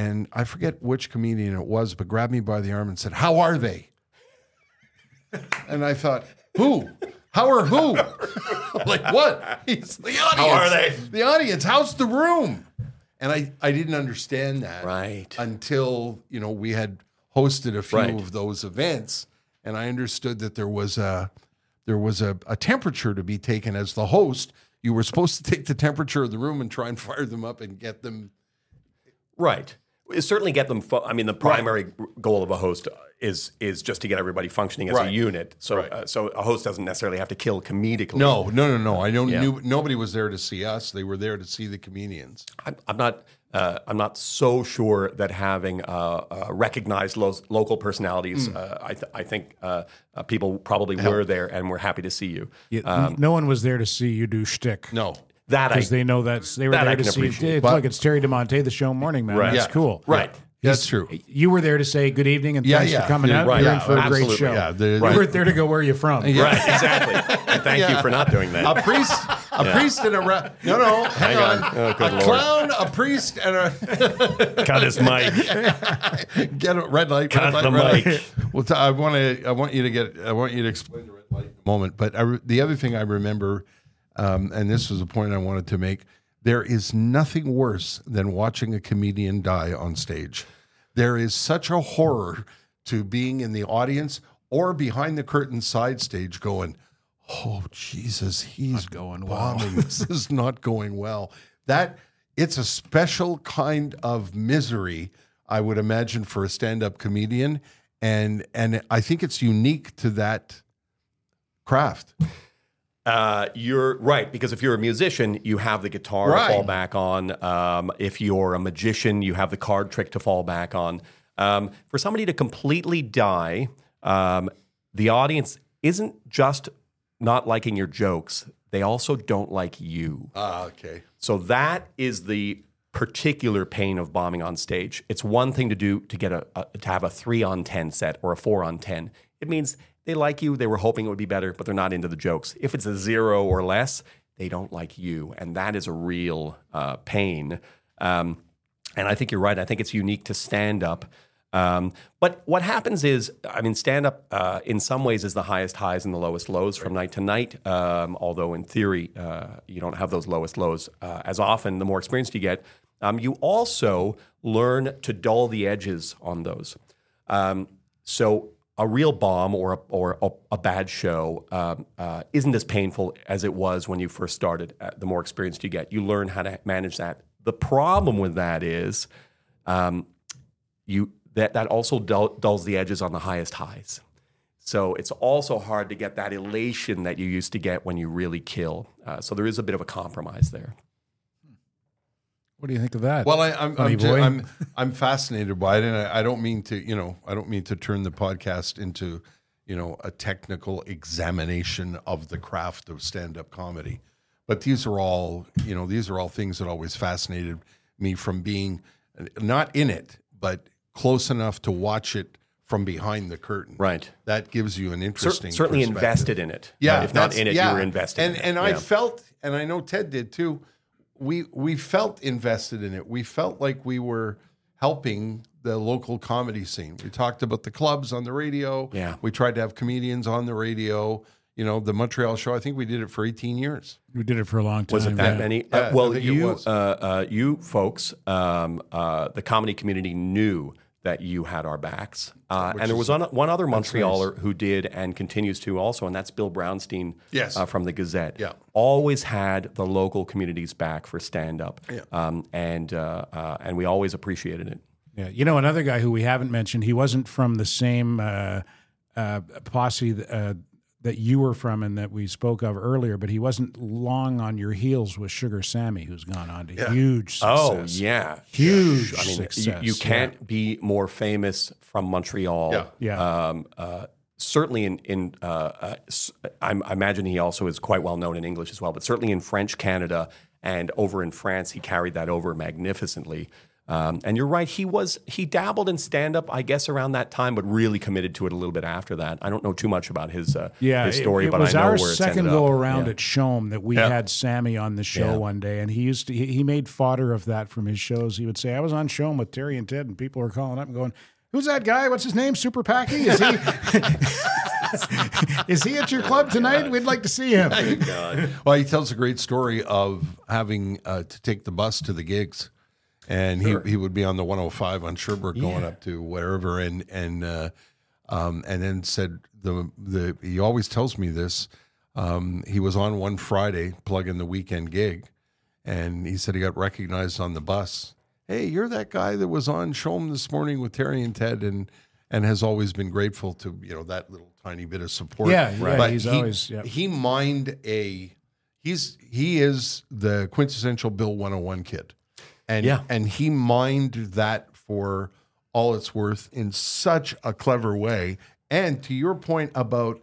and I forget which comedian it was, but grabbed me by the arm and said, "How are they?" And I thought, who? How are who? *laughs* like what? He's the audience. How are they? The audience. How's the room? And I, I didn't understand that Right. until you know we had hosted a few Right. of those events, and I understood that there was a there was a, a temperature to be taken as the host. You were supposed to take the temperature of the room and try and fire them up and get them. Right. We Certainly get them. Fu- I mean, the primary goal of a host is is just to get everybody functioning as a unit. So, Right. uh, so a host doesn't necessarily have to kill comedically. No, no, no, no. I don't. Yeah. Knew, nobody was there to see us. They were there to see the comedians. I'm, I'm not. uh, I'm not so sure that having uh, uh, recognized lo- local personalities, uh, I, th- I think uh, uh, people probably were there and were happy to see you. Yeah, Um, no one was there to see you do shtick. No. That because they know that's they were that I there to can see. appreciate. Hey, But- look, it's Terry DiMonte, the show morning man. Right. That's Yeah. cool. right. That's true. You were there to say good evening and Yeah, thanks yeah. for coming Yeah, out. right. You're Yeah, in for a great show. Yeah, the- You Right. weren't there to go where are you from. Right, exactly. And thank you Yeah. for not doing that. A priest, a priest and a ra- no, no, hang, Hang on, on. Oh, good a Lord. clown, a priest, and a *laughs* Cut his mic. *laughs* get a red light. Cut red the light, red mic. light. Well, t- I want to, I want you to get, I want you to explain the red light in a moment. But I, re- the other thing I remember, um, and this was a point I wanted to make, there is nothing worse than watching a comedian die on stage. There is such a horror to being in the audience or behind the curtain side stage going, oh Jesus, he's going bombing. this is not going well. That it's a special kind of misery, I would imagine, for a stand-up comedian, and and I think it's unique to that craft. Uh, you're right because if you're a musician, you have the guitar Right. to fall back on. Um, if you're a magician, you have the card trick to fall back on. Um, for somebody to completely die, um, the audience isn't just not liking your jokes; they also don't like you. Ah, okay. So that is the particular pain of bombing on stage. It's one thing to do to get a, a to have a three on ten set or a four on ten. It means they like you. They were hoping it would be better, but they're not into the jokes. If it's a zero or less, they don't like you, and that is a real uh, pain. Um, and I think you're right. I think it's unique to stand up. Um, but what happens is, I mean, stand up uh, in some ways is the highest highs and the lowest lows from night to night. Um, although in theory, uh, you don't have those lowest lows uh, as often. The more experienced you get, um, you also learn to dull the edges on those. Um, so a real bomb or a, or a, a bad show um, uh, isn't as painful as it was when you first started. Uh, the more experienced you get, you learn how to manage that. The problem with that is um, you that that also dull, dulls the edges on the highest highs. So it's also hard to get that elation that you used to get when you really kill. Uh, so there is a bit of a compromise there. What do you think of that? Well, I, I'm I'm, ju- I'm I'm fascinated by it, and I, I don't mean to, you know, I don't mean to turn the podcast into, you know, a technical examination of the craft of stand-up comedy. But these are all, you know, these are all things that always fascinated me from being not in it, but close enough to watch it from behind the curtain. Right. That gives you an Cer- interesting, certainly invested in it. Yeah, if not in it, yeah. you were invested. And in it. and I Yeah. felt, and I know Ted did too. We we felt invested in it. We felt like we were helping the local comedy scene. We talked about the clubs on the radio. Yeah. we tried to have comedians on the radio. You know, the Montreal show. I think we did it for 18 years. we did it for a long time. Was it that yeah. many? Yeah, Uh, well, you, uh, uh, you folks, um, uh, the comedy community knew that you had our backs, uh, and there was one, one other Montrealer who did and continues to also, and that's Bill Brownstein Yes. uh, from the Gazette. Yeah. always had the local community's back for stand up, Yeah. um, and uh, uh, and we always appreciated it. Yeah, you know another guy who we haven't mentioned. He wasn't from the same uh, uh, posse uh, that you were from and that we spoke of earlier, but he wasn't long on your heels with Sugar Sammy, who's gone on to huge success. Oh yeah, huge I mean, success. you, you can't be more famous from Montreal. Yeah. Yeah. Um, uh, certainly in in uh, uh, s- I'm- I imagine he also is quite well known in English as well, but certainly in French Canada and over in France, he carried that over magnificently. Um, and you're right, he was he dabbled in stand up, I guess, around that time, but really committed to it a little bit after that. I don't know too much about his uh, Yeah, his story, it, but was I know our where it's second ended go up. around Yeah. at CHOM that we Yeah. had Sammy on the show Yeah. one day, and he used to he, he made fodder of that from his shows. He would say, "I was on CHOM with Terry and Ted, and people were calling up and going." Who's that guy? What's his name? Super Packy? Is he *laughs* is he at your club tonight? We'd like to see him. *laughs* Well, he tells a great story of having uh, to take the bus to the gigs, and he, he would be on the 105 on Sherbrooke going up to wherever, and and uh, um, and then said the the he always tells me this. Um, he was on one Friday plugging the weekend gig, and he said he got recognized on the bus. Hey, you're that guy that was on CHOM this morning with Terry and Ted, and and has always been grateful to you know that little tiny bit of support. Yeah, yeah, But he's he, always- yeah. he mined a he's he is the quintessential Bill 101 kid. And Yeah. and he mined that for all it's worth in such a clever way. And to your point about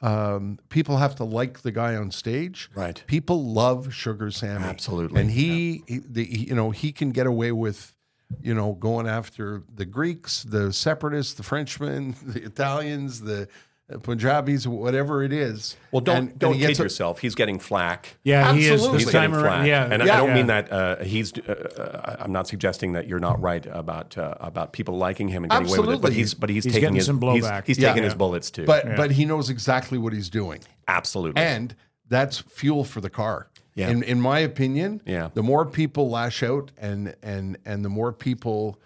um, people have to like the guy on stage, Right. People love Sugar Sammy, Absolutely. and he, he, the, he- you know, he can get away with, you know, going after the Greeks, the separatists, the Frenchmen, *laughs* the Italians, the Punjabis, whatever it is. Well, don't And- and don't he kid a- yourself. He's getting flack. Yeah, he is this He's time getting around. flack. Yeah, and yeah, I don't yeah. mean that uh, he's. Uh, I'm not suggesting that you're not right about uh, about people liking him and getting away with it. But he's but he's, He's taking getting his some he's, blowback. he's Yeah. taking his bullets too. But but he knows exactly what he's doing, absolutely. and that's fuel for the car. Yeah. In in my opinion, Yeah. the more people lash out and and and the more people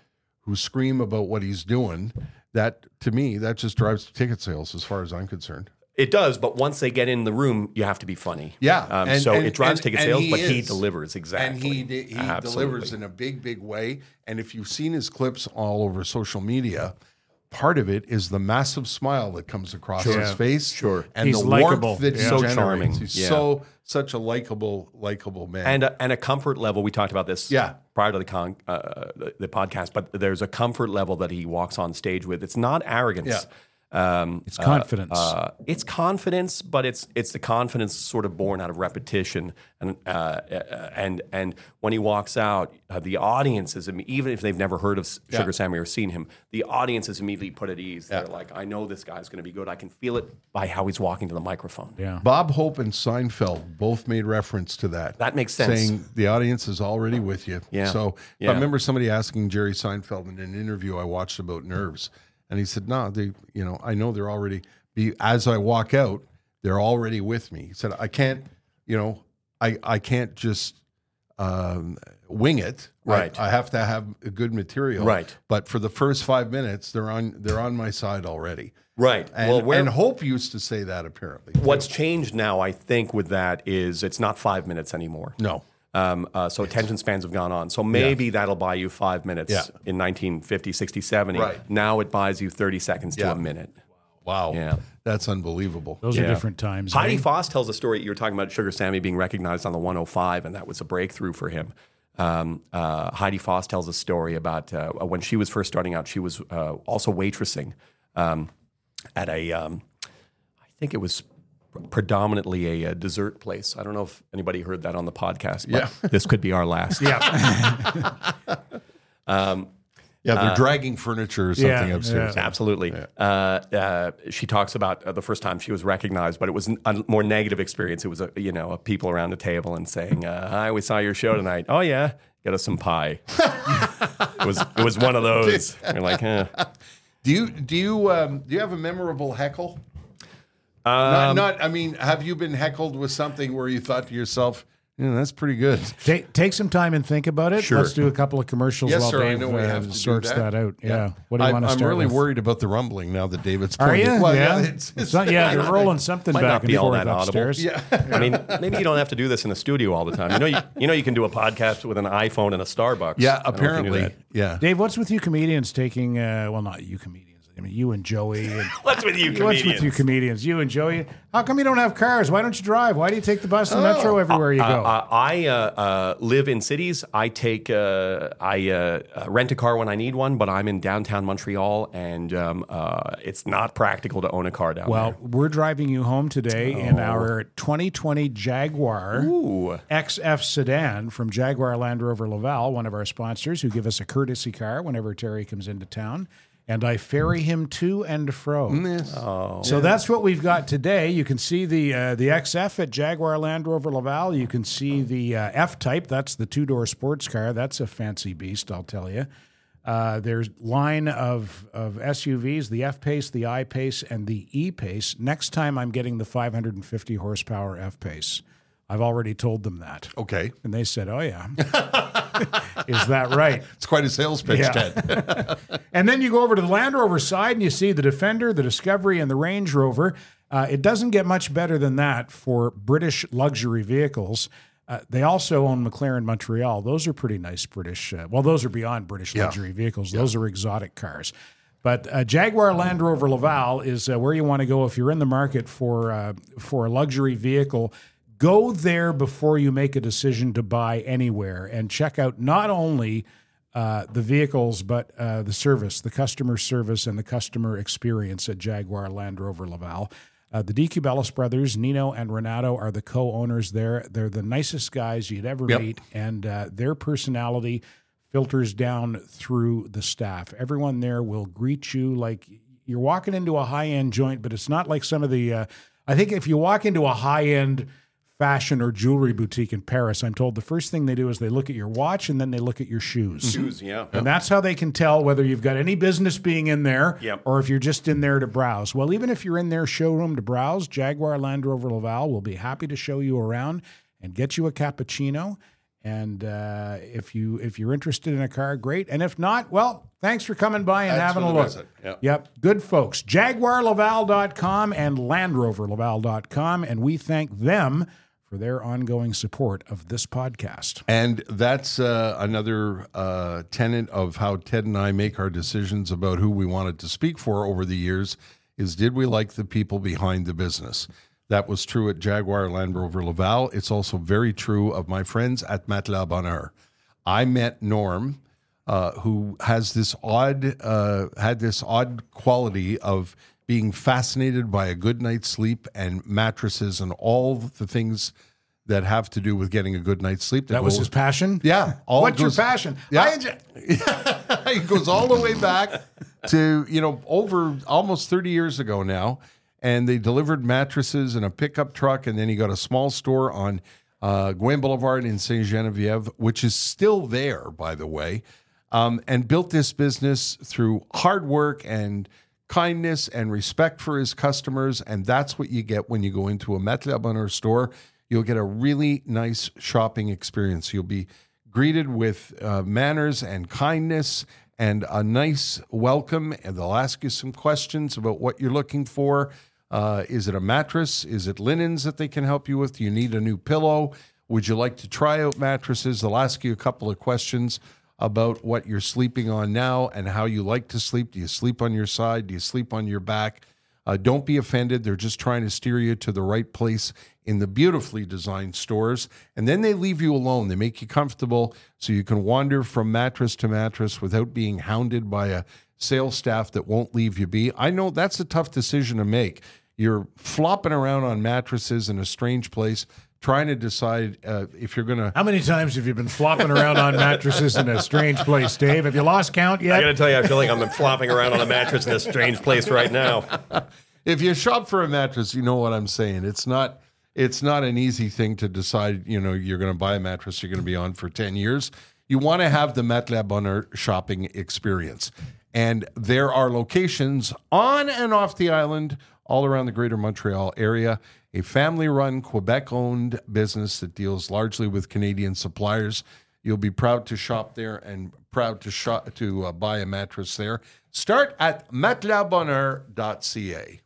who scream about what he's doing, that to me that just drives ticket sales as far as I'm concerned. It does, but once they get in the room, you have to be funny. Yeah, Um, and- so and- it drives and- ticket sales, he but he delivers exactly. And he he Absolutely. delivers in a big big way. And if you've seen his clips all over social media, part of it is the massive smile that comes across his face. Sure. and He's the likable. warmth that he Yeah. So generates. charming. He's Yeah. so such a likable likable man. and a, and a comfort level. We talked about this Yeah. prior to the con uh, the, the podcast, but there's a comfort level that he walks on stage with. It's not arrogance. Yeah. Um, It's confidence. Uh, it's confidence, but it's it's the confidence sort of born out of repetition, and uh, uh, and and when he walks out, uh, the audiences, even if they've never heard of Sugar Yeah. Sammy or seen him, the audience is immediately put at ease. They're like, I know this guy's going to be good. I can feel it by how he's walking to the microphone. Yeah. Bob Hope and Seinfeld both made reference to that. That makes sense. Saying the audience is already with you. Yeah. So Yeah. I remember somebody asking Jerry Seinfeld in an interview I watched about nerves, and he said, "No, they, you know, I know they're already. Be as I walk out, they're already with me." He said, "I can't, you know, I I can't just." Um, wing it I- Right. I, have to have a good material Right. but for the first five minutes they're on they're on my side already Right. and, well, and Hope used to say that apparently. too. What's changed now, I think, with that is it's not five minutes anymore. No. Um, uh, so attention spans have gone on. So maybe that'll buy you five minutes Yeah. in 1950, 60, 70. Right. Now it buys you 30 seconds to a minute. Wow. Yeah. That's unbelievable. Those Yeah. are different times. Heidi eh? Foss tells a story. You were talking about Sugar Sammy being recognized on the 105, and that was a breakthrough for him. Um, uh, Heidi Foss tells a story about uh, when she was first starting out. She was uh, also waitressing um, at a, um, I think it was predominantly a, uh dessert place. I don't know if anybody heard that on the podcast, but Yeah. this could be our last. Yeah. *laughs* Yeah, they're dragging furniture or something yeah, upstairs. yeah. Absolutely. Uh, uh, she talks about uh, the first time she was recognized, but it was a more negative experience. It was, a, you know, a people around the table and saying, uh, "Hi, we saw your show tonight. Oh yeah, get us some pie." *laughs* it was it was one of those. You're like, eh. Do you do you um, do you have a memorable heckle? Um, not, not. I mean, have you been heckled with something where you thought to yourself, "Yeah, that's pretty good." Take, take some time and think about it. Sure. Let's do a couple of commercials Yes, while sir. I know we uh, have to do sorts that. that. out. Yeah. What do you I, want to start? I'm start really with? worried about the rumbling now that David's. Are you? *laughs* Well, yeah. it's, It's not, yeah, they're *laughs* rolling something Might back not be all forth that audible. upstairs. Yeah. *laughs* I mean, maybe you don't have to do this in the studio all the time. You know, you, you know, you can do a podcast with an iPhone and a Starbucks. Yeah, I don't know if you knew apparently. Yeah. Dave, what's with you comedians taking? Uh, well, not you comedians. I mean, you and Joey. And, *laughs* What's with you, comedians? What's with you comedians? You and Joey. How come you don't have cars? Why don't you drive? Why do you take the bus and Oh. metro everywhere you go? Uh, I uh, uh, live in cities. I take uh, I uh, uh, rent a car when I need one, but I'm in downtown Montreal, and um, uh, it's not practical to own a car down there. well, we're driving you home today in our 2020 Jaguar. Ooh, XF sedan from Jaguar Land Rover Laval, one of our sponsors, who give us a courtesy car whenever Terry comes into town. And I ferry him to and fro. Oh. So that's what we've got today. You can see the uh, the XF at Jaguar Land Rover Laval. You can see the uh, F Type. That's the two door sports car. That's a fancy beast, I'll tell you. Uh, there's line of of SUVs: the F Pace, the I Pace, and the E Pace. Next time, I'm getting the 550 horsepower F Pace. I've already told them that, Okay. and they said, "Oh yeah, *laughs* is that right?" *laughs* It's quite a sales pitch, Yeah. Ted. *laughs* And then you go over to the Land Rover side and you see the Defender, the Discovery, and the Range Rover. Uh, it doesn't get much better than that for British luxury vehicles. Uh, they also own McLaren Montreal. Those are pretty nice British. Uh, well, those are beyond British luxury vehicles. Those are exotic cars. But uh, Jaguar Land Rover Laval is uh, where you want to go if you're in the market for uh, for a luxury vehicle. Go there before you make a decision to buy anywhere and check out not only uh, the vehicles, but uh, the service, the customer service, and the customer experience at Jaguar Land Rover Laval. Uh, the DQ Bellis brothers, Nino and Renato, are the co owners there. They're the nicest guys you'd ever Yep. meet, and uh, their personality filters down through the staff. Everyone there will greet you like you're walking into a high end joint, but it's not like some of the. Uh, I think if you walk into a high end fashion or jewelry boutique in Paris, I'm told the first thing they do is they look at your watch and then they look at your shoes. Shoes, yeah. And that's how they can tell whether you've got any business being in there Yep. or if you're just in there to browse. Well, even if you're in their showroom to browse, Jaguar Land Rover Laval will be happy to show you around and get you a cappuccino. And uh, if you if you're interested in a car, great. And if not, well, thanks for coming by and having a look. visit. Yep. Yep, good folks. JaguarLaval.com and LandRoverLaval.com, and we thank them for their ongoing support of this podcast. And that's uh, another uh, tenet of how Ted and I make our decisions about who we wanted to speak for over the years is did we like the people behind the business? That was true at Jaguar Land Rover Laval. It's also very true of my friends at Matelas Bonheur. I met Norm, uh, who has this odd uh, had this odd quality of being fascinated by a good night's sleep and mattresses and all the things that have to do with getting a good night's sleep. That was his passion? Yeah. all What's your passion? Yeah. Enjoy- *laughs* it goes all the way back to you know over almost 30 years ago now and they delivered mattresses in a pickup truck and then he got a small store on uh, Gouin Boulevard in Saint Genevieve which is still there by the way um, and built this business through hard work and kindness and respect for his customers and that's what you get when you go into a Matelas Bonheur store you'll get a really nice shopping experience you'll be greeted with uh, manners and kindness and a nice welcome. And they'll ask you some questions about what you're looking for. Uh, is it a mattress? Is it linens that they can help you with? Do you need a new pillow? Would you like to try out mattresses? They'll ask you a couple of questions about what you're sleeping on now and how you like to sleep. Do you sleep on your side? Do you sleep on your back? Uh, don't be offended. They're just trying to steer you to the right place in the beautifully designed stores. And then they leave you alone. They make you comfortable so you can wander from mattress to mattress without being hounded by a sales staff that won't leave you be. I know that's a tough decision to make. You're flopping around on mattresses in a strange place, trying to decide uh, if you're going to. How many times have you been flopping around on mattresses in a strange place, Dave? Have you lost count yet? I yet? got to tell you, I feel like I'm flopping around on a mattress in a strange place right now. *laughs* if you shop for a mattress, you know what I'm saying. It's not it's not an easy thing to decide, you know, you're going to buy a mattress you're going to be on for 10 years. You want to have the Matelas Bonheur shopping experience. And there are locations on and off the island all around the greater Montreal area. A family run, Quebec owned business that deals largely with Canadian suppliers. You'll be proud to shop there and proud to shop to uh, buy a mattress there. Start at matelasbonheur.ca.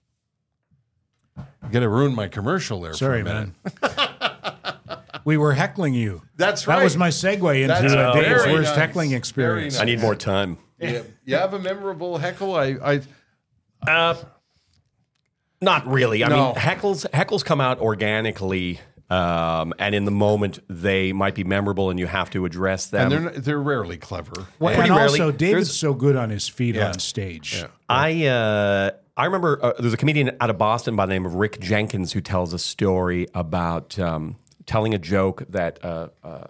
I'm gonna ruin my commercial there. Sorry, for a minute. man. *laughs* we were heckling you. That's right. That was my segue into That's uh, Dave's very worst nice. heckling experience. nice. I need more time. You, you have a memorable heckle. I, I Uh, not really. I No. mean, heckles heckles come out organically, um, and in the moment they might be memorable, and you have to address them. and they're not- they're rarely clever. Well, Pretty and rarely. also, David's There's- so good on his feet on stage. I uh, I remember uh, there's a comedian out of Boston by the name of Rick Jenkins who tells a story about um, telling a joke that uh, uh,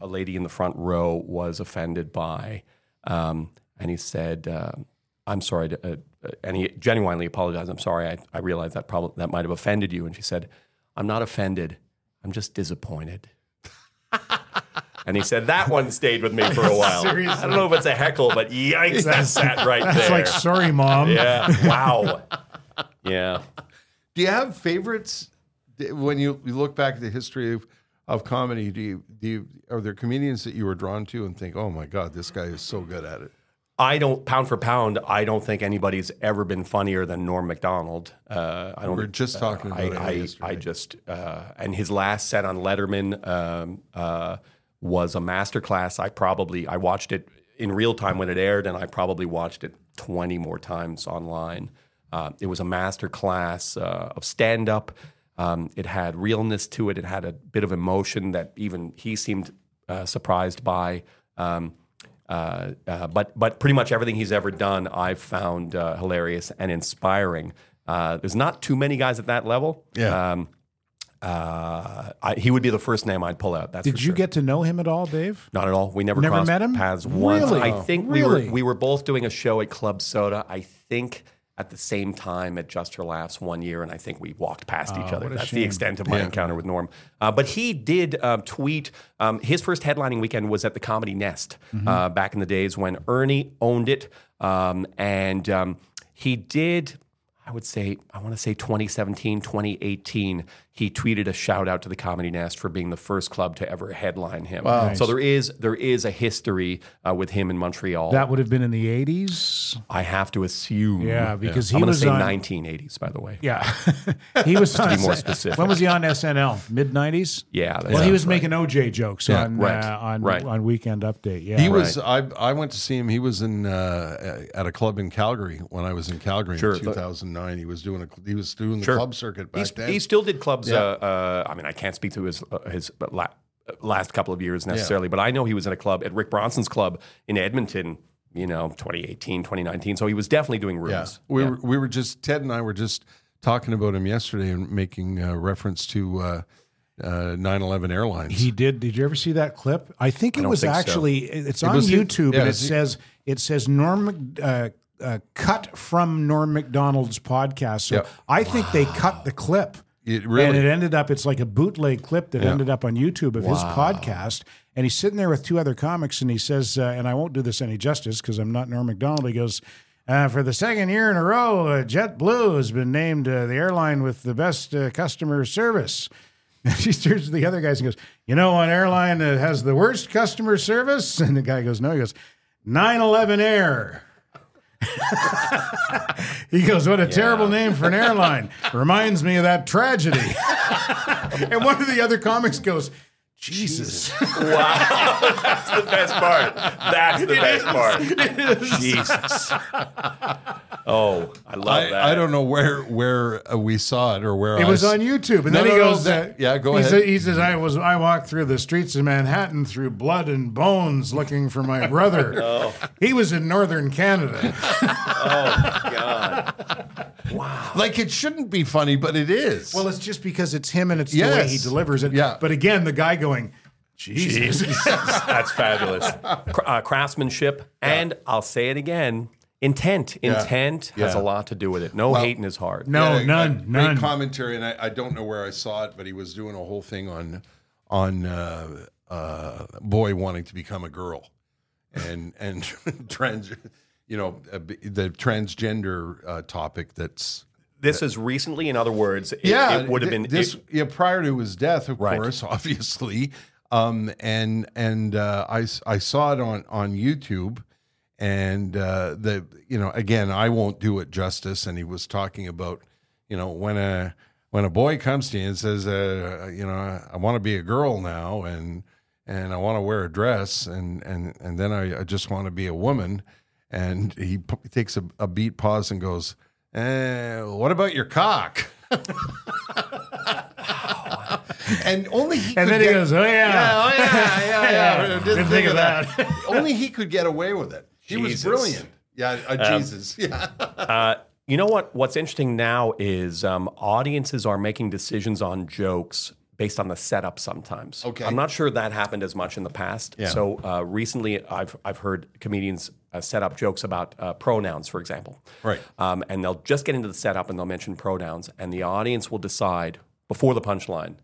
a lady in the front row was offended by, um, and he said, uh, "I'm sorry," to, uh, Uh, and he genuinely apologized. I'm sorry. I, I realize that probably that might have offended you. And she said, "I'm not offended. I'm just disappointed." *laughs* And he said that one stayed with me for a while. I don't know if it's a heckle, but yikes, that sat right It's there. like, sorry, mom. Yeah. Wow. Yeah. Do you have favorites when you, you look back at the history of, of comedy? Do you, do you are there comedians that you were drawn to and think, oh my god, this guy is so good at it? I don't pound for pound. I don't think anybody's ever been funnier than Norm Macdonald. Uh, I don't. We are just talking about I, I. I just uh, and his last set on Letterman um, uh, was a masterclass. I probably I watched it in real time when it aired, and I probably watched it twenty more times online. Uh, it was a masterclass uh, of stand up. Um, it had realness to it. It had a bit of emotion that even he seemed uh, surprised by. Um, uh, uh, but but pretty much everything he's ever done, I've found uh, hilarious and inspiring. Uh, there's not too many guys at that level. Yeah. Um, uh, I, he would be the first name I'd pull out. That's Did you sure. get to know him at all, Dave? Not at all. We never Never crossed met him? paths once. Really? I think Really? we were we were both doing a show at Club Soda. I think at the same time at Just for Laughs one year, and I think we walked past each other. Oh, what a That's shame. the extent of my encounter with Norm. Uh, but he did um, tweet. Um, his first headlining weekend was at the Comedy Nest Mm-hmm. uh, back in the days when Ernie owned it, um, and um, he did. I would say, I want to say 2017, 2018, he tweeted a shout out to the Comedy Nest for being the first club to ever headline him. So there is there is a history uh, with him in Montreal. That would have been in the 80s. I have to assume. Yeah, because I'm he going to was say 1980s, by the way. Yeah, *laughs* *laughs* he was on. be more specific. When was he on SNL? Mid 90s. Yeah. that Well, he was right. making OJ jokes Yeah, on right, uh, on right. on Weekend Update. Yeah, He was. I I went to see him. He was in uh, at a club in Calgary when I was in Calgary Sure. in 2009. He was doing a he was doing the Sure. club circuit back He's- then. He still did clubs. Yeah. Uh, uh, I mean, I can't speak to his uh, his la- last couple of years necessarily, but I know he was in a club at Rick Bronson's club in Edmonton. You know, 2018, 2019. So he was definitely doing rooms. yeah, we were we were just Ted and I were just talking about him yesterday and making uh, reference to uh, uh, 9/11 Airlines. He did. Did you ever see that clip? I think it don't was think so. actually. It's on was YouTube, yeah, and it says it says Norm uh, uh, cut from Norm Macdonald's podcast. So Yeah. I think they cut the clip. It really- and it ended up. It's like a bootleg clip that ended up on YouTube of his podcast. And he's sitting there with two other comics, and he says, uh, and I won't do this any justice because I'm not Norm Macdonald. He goes. Uh, for the second year in a row, uh, JetBlue has been named uh, the airline with the best uh, customer service. *laughs* And she turns to the other guys and goes, You know, an airline that has the worst customer service? *laughs* And the guy goes, No. He goes, 9 11 Air. He goes, What a terrible name for an airline. Reminds me of that tragedy. *laughs* and one of the other comics goes, Jesus. *laughs* Wow. That's the best part. That's the best part. *laughs* Jesus. *laughs* Oh, I love that. I, I don't know where where uh, we saw it or where It I was s- on YouTube, and No, then he no, no, goes, that- uh, yeah, go he ahead. sa- he says, "I was I walked through the streets of Manhattan through blood and bones looking for my brother. Oh. He was in northern Canada. Oh God! Wow. Like it shouldn't be funny, but it is. well, it's just because it's him and it's the way he delivers it. Yeah. But again, the guy going, Jesus. *laughs* That's fabulous. Uh, craftsmanship, and I'll say it again intent. Intent has Yeah. a lot to do with it. No Well, hate in his heart. No, Yeah, none, a great none. commentary, and I, I don't know where I saw it, but he was doing a whole thing on on uh, uh, boy wanting to become a girl, and and *laughs* trans, you know, uh, b- the transgender uh, topic. That's This is recently, in other words, it, yeah, it would have been. this. it- yeah, prior to his death, of Right. course, *laughs* obviously. Um, and and uh, I I saw it on on YouTube, and uh, the you know again I won't do it justice. And he was talking about you know when a when a boy comes to you and says uh, you know I want to be a girl now and and I want to wear a dress and and and then I, I just want to be a woman, and he p- takes a, a beat pause and goes, eh, "What about your cock?" and only he And could then he get- goes, "Oh, yeah." oh yeah, yeah, *laughs* yeah. Yeah, Didn't didn't think of that. only he could get away with it. He was brilliant. Yeah, uh, Jesus. *laughs* Yeah, Uh, you know what? What's interesting now is um, audiences are making decisions on jokes based on the setup. Sometimes, Okay. I'm not sure that happened as much in the past. Yeah. So uh, recently, I've I've heard comedians uh, set up jokes about uh, pronouns, for example. Right. Um, and they'll just get into the setup and they'll mention pronouns, and the audience will decide before the punchline,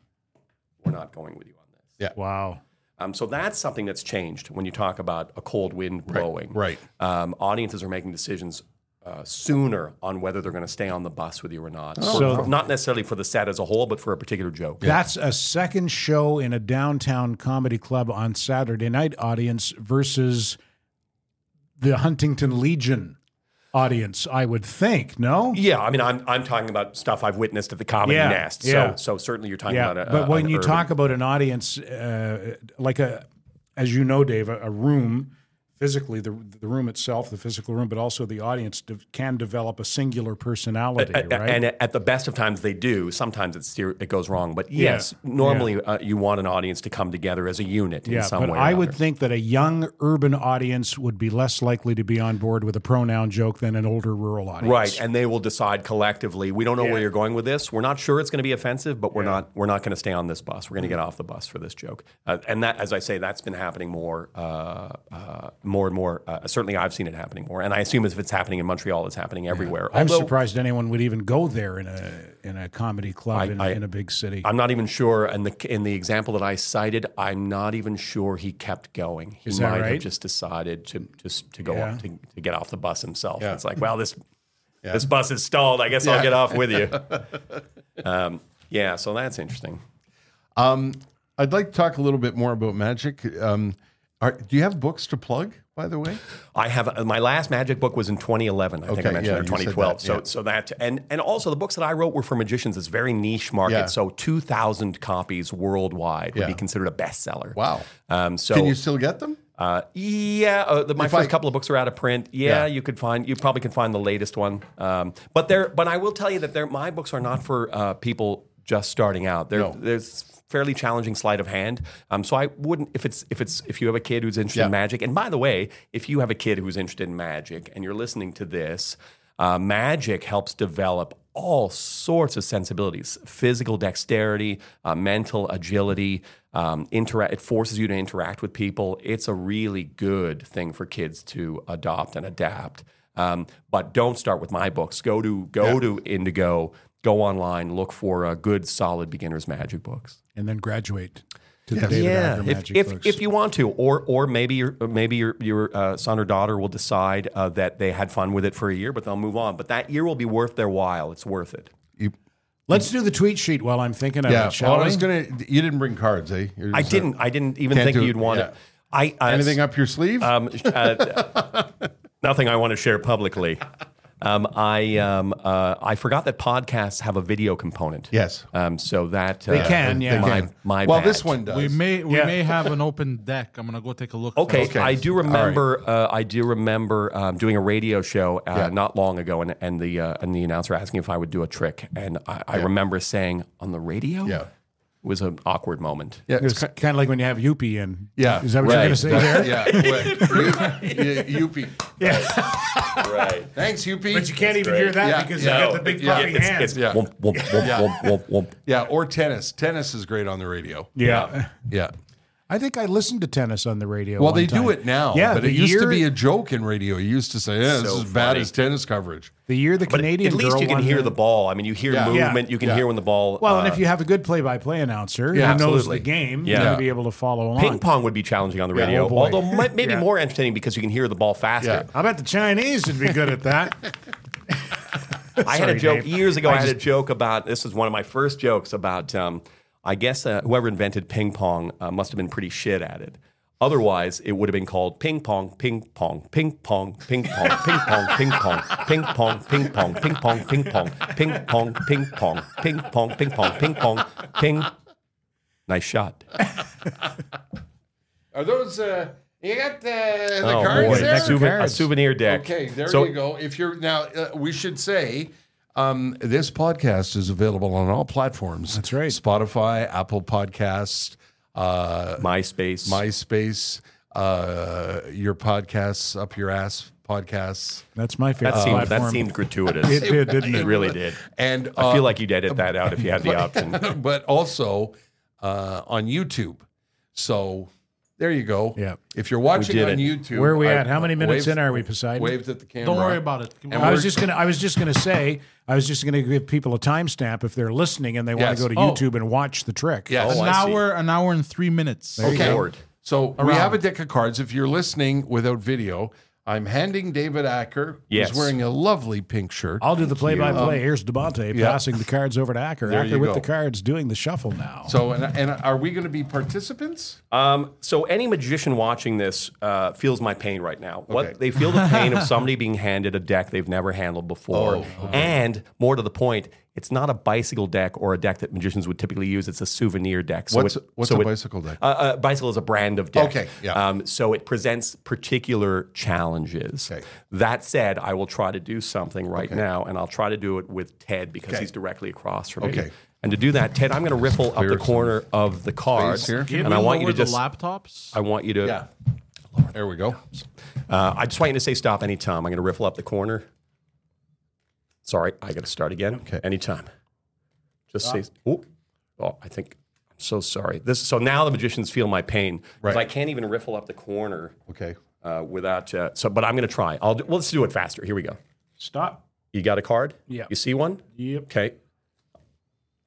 we're not going with you on this. Yeah. Wow. Um, so that's something that's changed when you talk about a cold wind blowing. right. Um, audiences are making decisions uh, sooner on whether they're going to stay on the bus with you or not. For- So- for- not necessarily for the set as a whole, but for a particular joke. That's a second show in a downtown comedy club on Saturday night audience versus the Huntington Legion audience, I would think. No? Yeah, I mean, I'm, I'm talking about stuff I've witnessed at the Comedy Yeah, Nest. yeah. So, so certainly you're talking Yeah. about a, but a- when an you urban- talk about an audience, uh, like a, as you know, Dave, a, a room physically the the room itself, the physical room, but also the audience de- can develop a singular personality, A- a- right? And at the best of times, they do. Sometimes it's it goes wrong. But yes, normally uh, you want an audience to come together as a unit in yeah, some but way. I would think that a young urban audience would be less likely to be on board with a pronoun joke than an older rural audience. Right, and they will decide collectively. We don't know Yeah. where you're going with this. We're not sure it's going to be offensive, but we're not we're not going to stay on this bus. We're going to get off the bus for this joke. Uh, and that, as I say, that's been happening more, uh, uh, more and more. Uh, certainly, I've seen it happening more, and I assume if it's happening in Montreal, it's happening everywhere. I'm Although, surprised anyone would even go there in a in a comedy club I- in, I- in a big city. I'm not even sure. And the in the example that I cited, I'm not even sure he kept going. He Is that might have just decided to just to go Yeah. off, to, to get off the bus himself. Yeah. It's like, well, this this bus is stalled. I guess I'll get off with you. *laughs* um, yeah, so that's interesting. I'd like to talk a little bit more about magic. Um, are, do you have books to plug, by the way? I have uh, my last magic book was in 2011. I think I mentioned yeah, in 2012. that, so yeah. so that and and also the books that I wrote were for magicians. It's very niche market. Yeah. So 2,000 copies worldwide would be considered a bestseller. Wow. Um, so Can you still get them? Uh, yeah, uh, the, my If first I- couple of books are out of print. Yeah, Yeah. you could find. You probably can find the latest one. Um, but they're. But I will tell you that my books are not for uh, people just starting out. They're, No. There's fairly challenging sleight of hand. Um, so I wouldn't if it's if it's if you have a kid who's interested in magic. And by the way, if you have a kid who's interested in magic and you're listening to this, uh, magic helps develop all sorts of sensibilities physical dexterity, uh, mental agility. Um, intera- it forces you to interact with people. It's a really good thing for kids to adopt and adapt. Um, but don't start with my books. Go to go to Indigo. Go online. Look for uh, good, solid beginners magic books. and then graduate to the David Yeah, Acer if, Magic if, books. if you want to, or or maybe your maybe your your uh, son or daughter will decide uh, that they had fun with it for a year, but they'll move on. But that year will be worth their while. It's worth it. You, Let's do the tweet sheet while I'm thinking of yeah. it, shall Well, I we? was gonna. You didn't bring cards, eh? You're I didn't. I didn't even think you'd want yeah. it. I uh, anything up your sleeve? Um, uh, *laughs* nothing I want to share publicly. Um, I um, uh, I forgot that podcasts have a video component. Yes. Um, so that They uh, can, yeah. My, Can. my well, bad. this one does. We may we Yeah. may have an open deck. I'm gonna go take a look. Okay, first. I do remember. Uh, I do remember um, doing a radio show uh, Yeah. not long ago, and, and the uh, and the announcer asking if I would do a trick, and I, I remember saying on the radio. Yeah. It was an awkward moment. Yeah. It's kind of like when you have Youppi in. Yeah, Is that what you're going to say there? *laughs* yeah. *laughs* Wait, you, Youppi. Right. Thanks, Youppi. But you can't even hear that Yeah. because Yeah. you got the big Yeah. puffy It's, hands. it's Yeah. womp, womp, womp, Yeah. womp, womp, womp. Yeah, or tennis. Tennis is great on the radio. yeah. Yeah. I think I listened to tennis on the radio. Well, one they do it now. Yeah, but the it used to be a joke in radio. You used to say, "Yeah, this So is as bad as tennis coverage." the year the But Canadian at least girl you can won hear the ball. I mean, you hear Yeah. movement. Yeah. You can Yeah. hear when the ball. Well, and uh, if you have a good play-by-play announcer Yeah, who knows the game, Yeah. you're going to be able to follow along. Ping pong would be challenging on the radio, oh although maybe Yeah. more entertaining because you can hear the ball faster. Yeah. I bet the Chinese would be good at that. *laughs* *laughs* I had a joke Dave. years ago. I, I had a joke about this is one of my first jokes about. Um, I guess uh, whoever invented ping pong uh, must have been pretty shit at it. Otherwise, it would have been called ping pong, ping pong, ping pong, ping pong, ping pong, ping pong, ping pong, ping pong, ping pong, ping pong, ping pong, ping pong, ping pong, ping pong, ping pong, ping. Nice shot. Are those? Uh, you got the, the Oh, cards boy. there? A souven- a souvenir deck. Okay, there So- you go. If you're now, uh, we should say um, this podcast is available on all platforms. That's right. Spotify, Apple Podcasts, uh, MySpace. MySpace, uh, your podcasts up your ass podcasts, That's my favorite That seemed, that seemed gratuitous. *laughs* It did, didn't It it? really did. and I uh, feel like you'd edit that out if you had the *laughs* option. *laughs* but also uh, on YouTube. So there you go. Yeah. If you're watching on it. YouTube, Where are we I- at? How many minutes waved- in are we, Poseidon? Waved at the camera. Don't worry about it. I was just gonna. I was just gonna say. I was just gonna give people a timestamp if they're listening and they want to go to Oh. YouTube and watch the trick. Yes. Oh, an I see. hour, an hour and three minutes. Okay. Lord. So we have a deck of cards. If you're listening without video, I'm handing David Acer, Yes. who's wearing a lovely pink shirt. I'll do the play-by-play. Here's DiMonte yeah. passing the cards over to Acer. There Acer you with go. the cards doing the shuffle now. so, and, and are we going to be participants? Um, so any magician watching this uh, feels my pain right now. Okay. What they feel the pain of *laughs* somebody being handed a deck they've never handled before, Oh, and more to the point, it's not a bicycle deck or a deck that magicians would typically use. It's a souvenir deck. So What's it- what's so a it- bicycle deck? Uh, uh, bicycle is a brand of deck. Okay, yeah. Um, so it presents particular challenges. Okay. That said, I will try to do something right now, and I'll try to do it with Ted because Okay. he's directly across from me. Okay. And to do that, Ted, I'm going to riffle up the corner of the cards, here. And I want you lower to the just. laptops. I want you to. yeah. There we go. Uh, I just want you to say stop anytime. I'm going to riffle up the corner. Sorry, I got to start again. Okay. Anytime. Just say. Oh, oh, I think. I'm so sorry. This. So now the magicians feel my pain because Right. I can't even riffle up the corner Okay. uh, without. Uh, so, but I'm going to try. I'll. Do, well, let's do it faster. Here we go. Stop. You got a card? Yeah. You see one? Yep. Okay.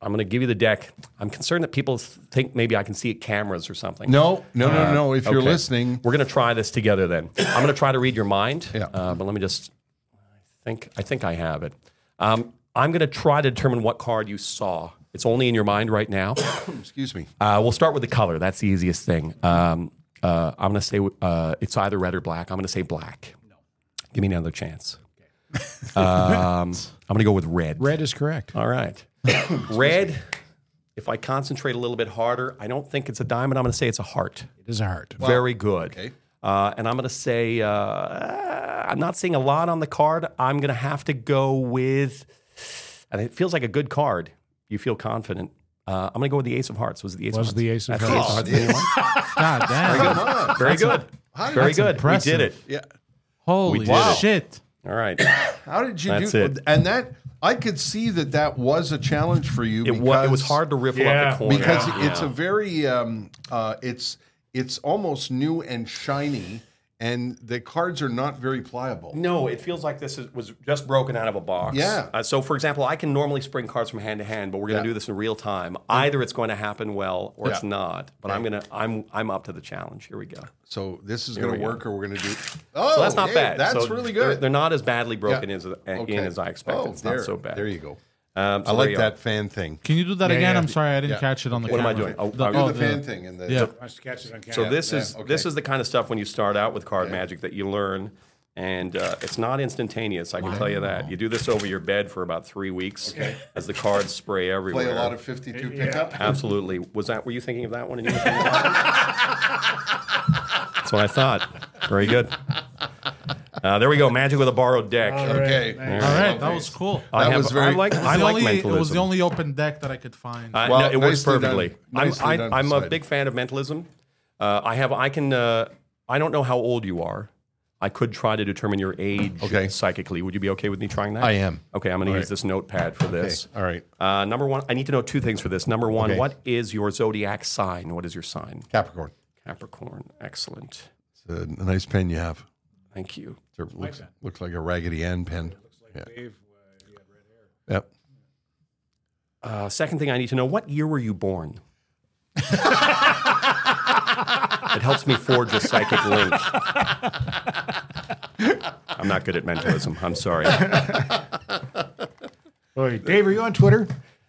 I'm going to give you the deck. I'm concerned that people think maybe I can see at cameras or something. No, no, no, no. If you're listening, We're going to try this together then. I'm going to try to read your mind. Yeah. Uh, but let me just I think I think I have it. Um, I'm going to try to determine what card you saw. It's only in your mind right now. *coughs* excuse me. Uh, we'll start with the color. That's the easiest thing. Um, uh, I'm going to say uh, it's either red or black. I'm going to say black. No. Give me another chance. *laughs* um, I'm going to go with red. Red is correct. All right. *coughs* red. If I concentrate a little bit harder, I don't think it's a diamond. I'm going to say it's a heart. It is a heart. Very good. okay. Uh, and I'm going to say, uh, I'm not seeing a lot on the card. I'm going to have to go with, and it feels like a good card. You feel confident. Uh, I'm going to go with the Ace of Hearts. Was it the Ace of Was Hearts? the Ace of That's the Hearts. Ace of Hearts. *laughs* God damn. Very good. Very good. impressive. We did it. Yeah. Holy did it. shit. All right. *coughs* How did you That's do it. And that I could see that that was a challenge for you. It, wa- it was hard to riffle Yeah. up the corner. because Yeah. it's a very um, uh, it's it's almost new and shiny, and the cards are not very pliable. No, it feels like this is, was just broken out of a box. Yeah. Uh, so, for example, I can normally spring cards from hand to hand, but we're going to Yeah. do this in real time. Either it's going to happen well or it's not. But I'm going to I'm I'm up to the challenge. Here we go. So this is going to go. work, or we're going to do. Oh, So that's not hey, bad. That's So really They're, good. they're not as badly broken Yeah. as, Okay. in as I expected. Oh, it's not so bad. There you go. Um, so I like that fan thing. Can you do that Yeah, again? yeah. I'm sorry, I didn't Yeah. catch it on the camera. What am I doing? Oh, The- I- Do oh, the the- fan thing and the. Yeah. Must catch it on camera. So this yeah, is okay. this is the kind of stuff when you start out with card magic that you learn, and uh, it's not instantaneous. I can tell you that. You do this over your bed for about three weeks as the cards spray everywhere. Play a lot of 52 pickup. Absolutely. Was that? Were you thinking of that one? And you were thinking *laughs* of that? That's what I thought. Very good. Uh, there we go. Magic with a borrowed deck. Okay. All right, that was cool. I That have, was very- I like. It was I the like only, mentalism. It was the only open deck that I could find. Uh, Well, no, it works nicely done. perfectly. Nicely I'm, done, I, I'm a Poseidon. big fan of mentalism. Uh, I have. I can. Uh, I don't know how old you are. I could try to determine your age Okay. psychically. Would you be okay with me trying that? I am. Okay, I'm going to use right. this notepad for this. All right. Uh, number one, I need to know two things for this. Number one, Okay. what is your zodiac sign? What is your sign? Capricorn. Capricorn. Excellent. It's a, a nice pen you have. Thank you. It looks, looks like a Raggedy Ann pen. yeah. Yep. Uh, second thing I need to know: What year were you born? *laughs* it helps me forge a psychic link. I'm not good at mentalism. I'm sorry. *laughs* Oy, Dave, are you on Twitter?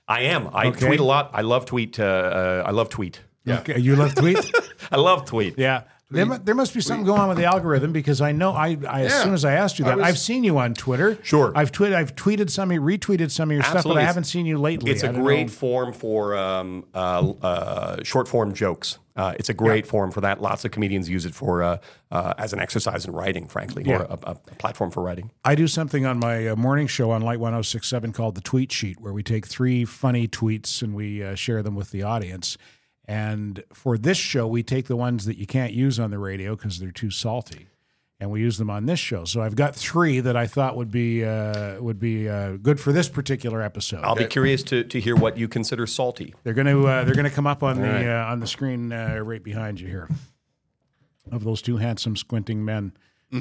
I am. I Okay. tweet a lot. I love tweet. Uh, uh, I love tweet. Okay, you love tweet? *laughs* I love tweet. yeah. There, there must be something going on with the algorithm because I know I, I as Yeah. soon as I asked you that was- I've seen you on Twitter. Sure. I've tweeted I've tweeted some, of- retweeted some of your stuff, but I haven't seen you lately. It's a great know. form for um, uh, uh, short form jokes. Uh, it's a great form for that. Lots of comedians use it for uh, uh, as an exercise in writing, frankly, Yeah. or a, a, a platform for writing. I do something on my uh, morning show on Light 1067 called the Tweet Sheet, where we take three funny tweets and we uh, share them with the audience. And for this show, we take the ones that you can't use on the radio because they're too salty, and we use them on this show. So I've got three that I thought would be uh, would be uh, good for this particular episode. I'll be curious to, to hear what you consider salty. They're going to uh, they're going to come up on the uh, on the screen uh, right behind you here. Of those two handsome squinting men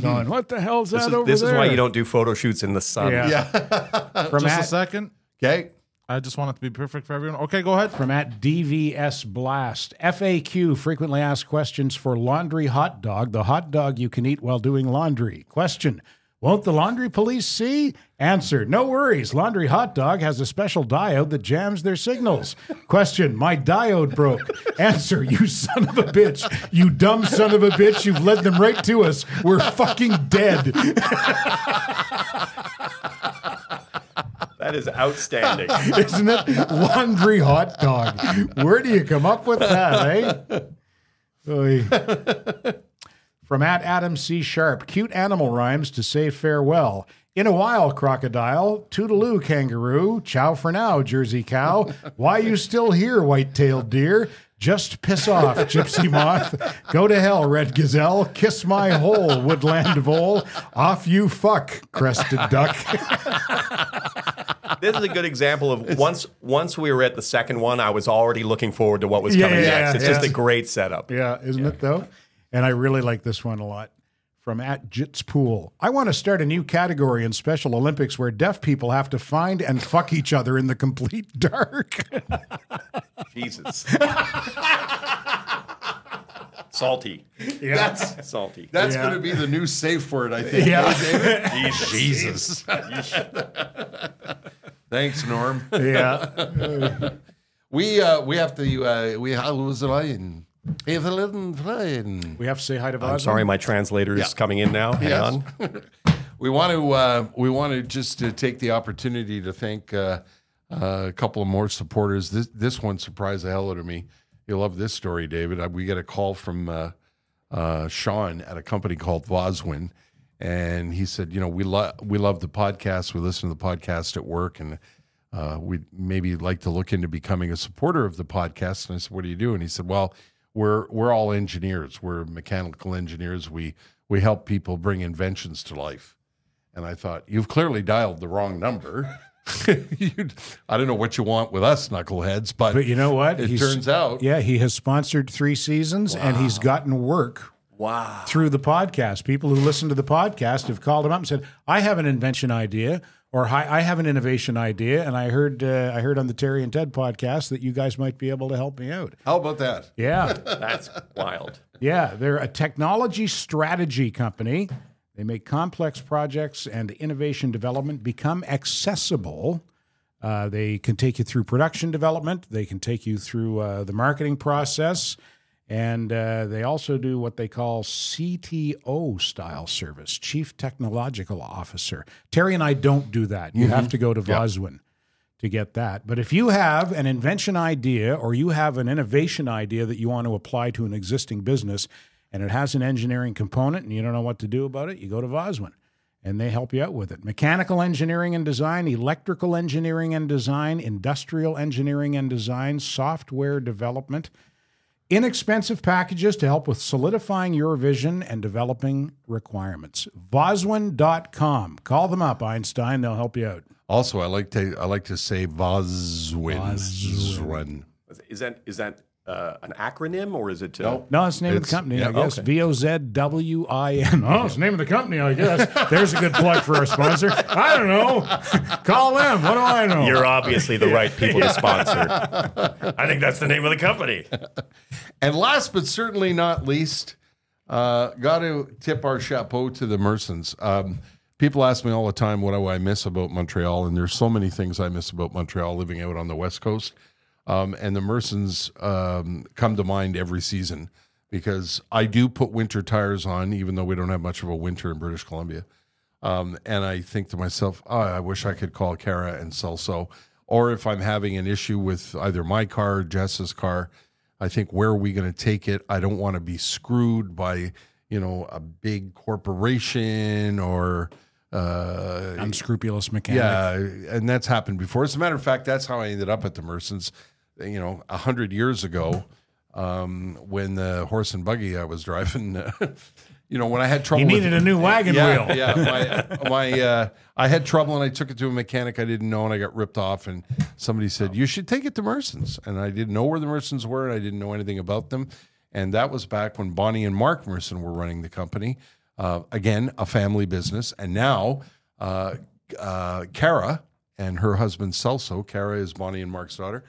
going, what the hell's This, that is, over this there? is why you don't do photo shoots in the sun. Yeah. *laughs* *laughs* From Just at, a second. Okay. I just want it to be perfect for everyone. Okay, go ahead. from at DVS Blast. FAQ frequently asked questions for laundry hot dog, the hot dog you can eat while doing laundry. Question Won't the laundry police see? Answer No worries. Laundry hot dog has a special diode that jams their signals. Question My diode broke. Answer You son of a bitch. You dumb son of a bitch. You've led them right to us. We're fucking dead. *laughs* That is outstanding. *laughs* Isn't it? Laundry hot dog. Where do you come up with that, eh? From at Adam C. Sharp, cute animal rhymes to say farewell. In a while, crocodile. Toodaloo, kangaroo. Ciao for now, Jersey cow. Why you still here, white-tailed deer? Just piss off, gypsy *laughs* moth. Go to hell, red gazelle. Kiss my hole, woodland vole. Off you fuck, crested duck. this is a good example of once once we were at the second one, I was already looking forward to what was coming Yeah, next. It's just a great setup. Yeah, isn't it though? And I really like this one a lot. From at Jits Pool. I want to start a new category in Special Olympics where deaf people have to find and fuck each other in the complete *laughs* dark. Jesus. Salty. That's Salty. that's Yeah. going to be the new safe word, I think. yeah. *laughs* Jesus. *laughs* Thanks, Norm. yeah. We uh, we have to uh, we have was line. Have a little flying. We have to say hi to Vaz. I'm sorry, my translator is coming in now. Hang Yes. on. *laughs* We want to uh, we want to just to take the opportunity to thank uh, uh, a couple of more supporters. This this one surprised the hell out of me. You'll love this story, David. Uh, We get a call from uh, uh, Sean at a company called Vozwin, and he said, you know, we love we love the podcast. We listen to the podcast at work, and uh, we'd maybe like to look into becoming a supporter of the podcast. And I said, what do you do? And he said, well, we're we're all engineers. We're mechanical engineers. We we help people bring inventions to life. And I thought, you've clearly dialed the wrong number. *laughs* You- I don't know what you want with us knuckleheads, but, But you know what? It He's- turns out, Yeah, he has sponsored three seasons and he's gotten work Wow. through the podcast. People who listen to the podcast have called him up and said, "I have an invention idea." Or "Hi, I have an innovation idea, and I heard uh, I heard on the Terry and Ted podcast that you guys might be able to help me out. how about that? Yeah, *laughs* That's wild. Yeah, they're a technology strategy company. They make complex projects and innovation development become accessible. Uh, they can take you through production development. They can take you through uh, the marketing process. And uh, they also do what they call CTO style service, Chief Technological Officer. Terry and I don't do that. You have to go to Vozwin to get that. But if you have an invention idea or you have an innovation idea that you want to apply to an existing business and it has an engineering component and you don't know what to do about it, you go to Vozwin and they help you out with it. Mechanical engineering and design, electrical engineering and design, industrial engineering and design, software development, inexpensive packages to help with solidifying your vision and developing requirements. Vozwin.com. Call them up, Einstein. They'll help you out. Also, I like to I like to say Vozwin. Vozwin. Is that is that uh, an acronym or is it? Uh, No. No, it's the name of the company, yeah, I guess. V O Z W I N. Oh, it's the name of the company, I guess. There's a good plug for our sponsor. I don't know. Call them. What do I know? You're obviously the right people to sponsor. *laughs* I think that's the name of the company. And last but certainly not least, uh, got to tip our chapeau to the Mersons. Um, people ask me all the time what do I miss about Montreal, and there's so many things I miss about Montreal living out on the West Coast. Um, and the Mersons um, come to mind every season because I do put winter tires on, even though we don't have much of a winter in British Columbia. Um, and I think to myself, oh, I wish I could call Kara and Celso. Or if I'm having an issue with either my car or Jess's car, I think where are we going to take it? I don't want to be screwed by, you know, a big corporation or uh, Unscrupulous mechanic. yeah, and that's happened before. As a matter of fact, that's how I ended up at the Mersons. You know, a hundred years ago, um, when the horse and buggy I was driving, *laughs* you know, when I had trouble, with- needed a new wagon yeah, wheel. yeah. My, my uh, I had trouble and I took it to a mechanic I didn't know and I got ripped off. And somebody said, You should take it to Mersons. And I didn't know where the Mersons were and I didn't know anything about them. And that was back when Bonnie and Mark Merson were running the company. Uh, again, a family business. And now, uh, uh, Kara and her husband Celso, Kara is Bonnie and Mark's daughter.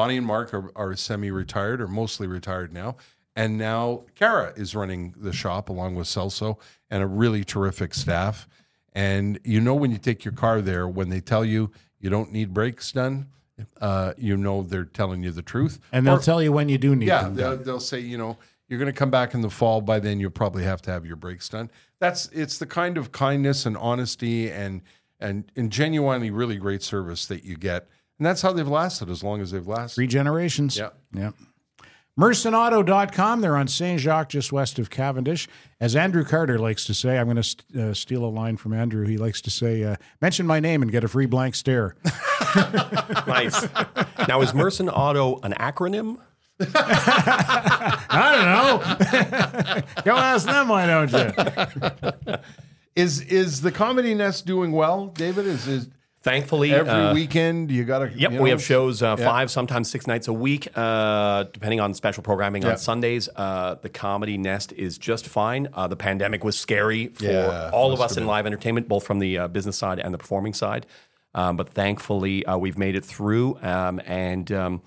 Bonnie and Mark are, are semi retired or mostly retired now. And now Kara is running the shop along with Celso and a really terrific staff. And you know, when you take your car there, when they tell you you don't need brakes done, uh, you know they're telling you the truth. And they'll Or- tell you when you do need yeah, them. they'll, they'll say, you know, you're going to come back in the fall. By then, you'll probably have to have your brakes done. That's it's the kind of kindness and honesty and and and genuinely really great service that you get, and that's how they've lasted as long as they've lasted. Three generations. Yeah. Yep. MersonAuto.com. They're on St. Jacques, just west of Cavendish. As Andrew Carter likes to say, I'm going to st- uh, steal a line from Andrew. He likes to say, uh, mention my name and get a free blank stare. *laughs* *laughs* Nice. now, is Merson Auto an acronym? *laughs* I don't know. Go ask them, why don't you? Is is the Comedy Nest doing well, David? Is is Thankfully, every uh, weekend you got to? Yep, we have shows uh, five, sometimes six nights a week, uh, depending on special programming Yeah. on Sundays. Uh, the Comedy Nest is just fine. Uh, the pandemic was scary for Yeah, all of us in live entertainment, both from the uh, business side and the performing side. Um, but thankfully, uh, we've made it through. Um, and um,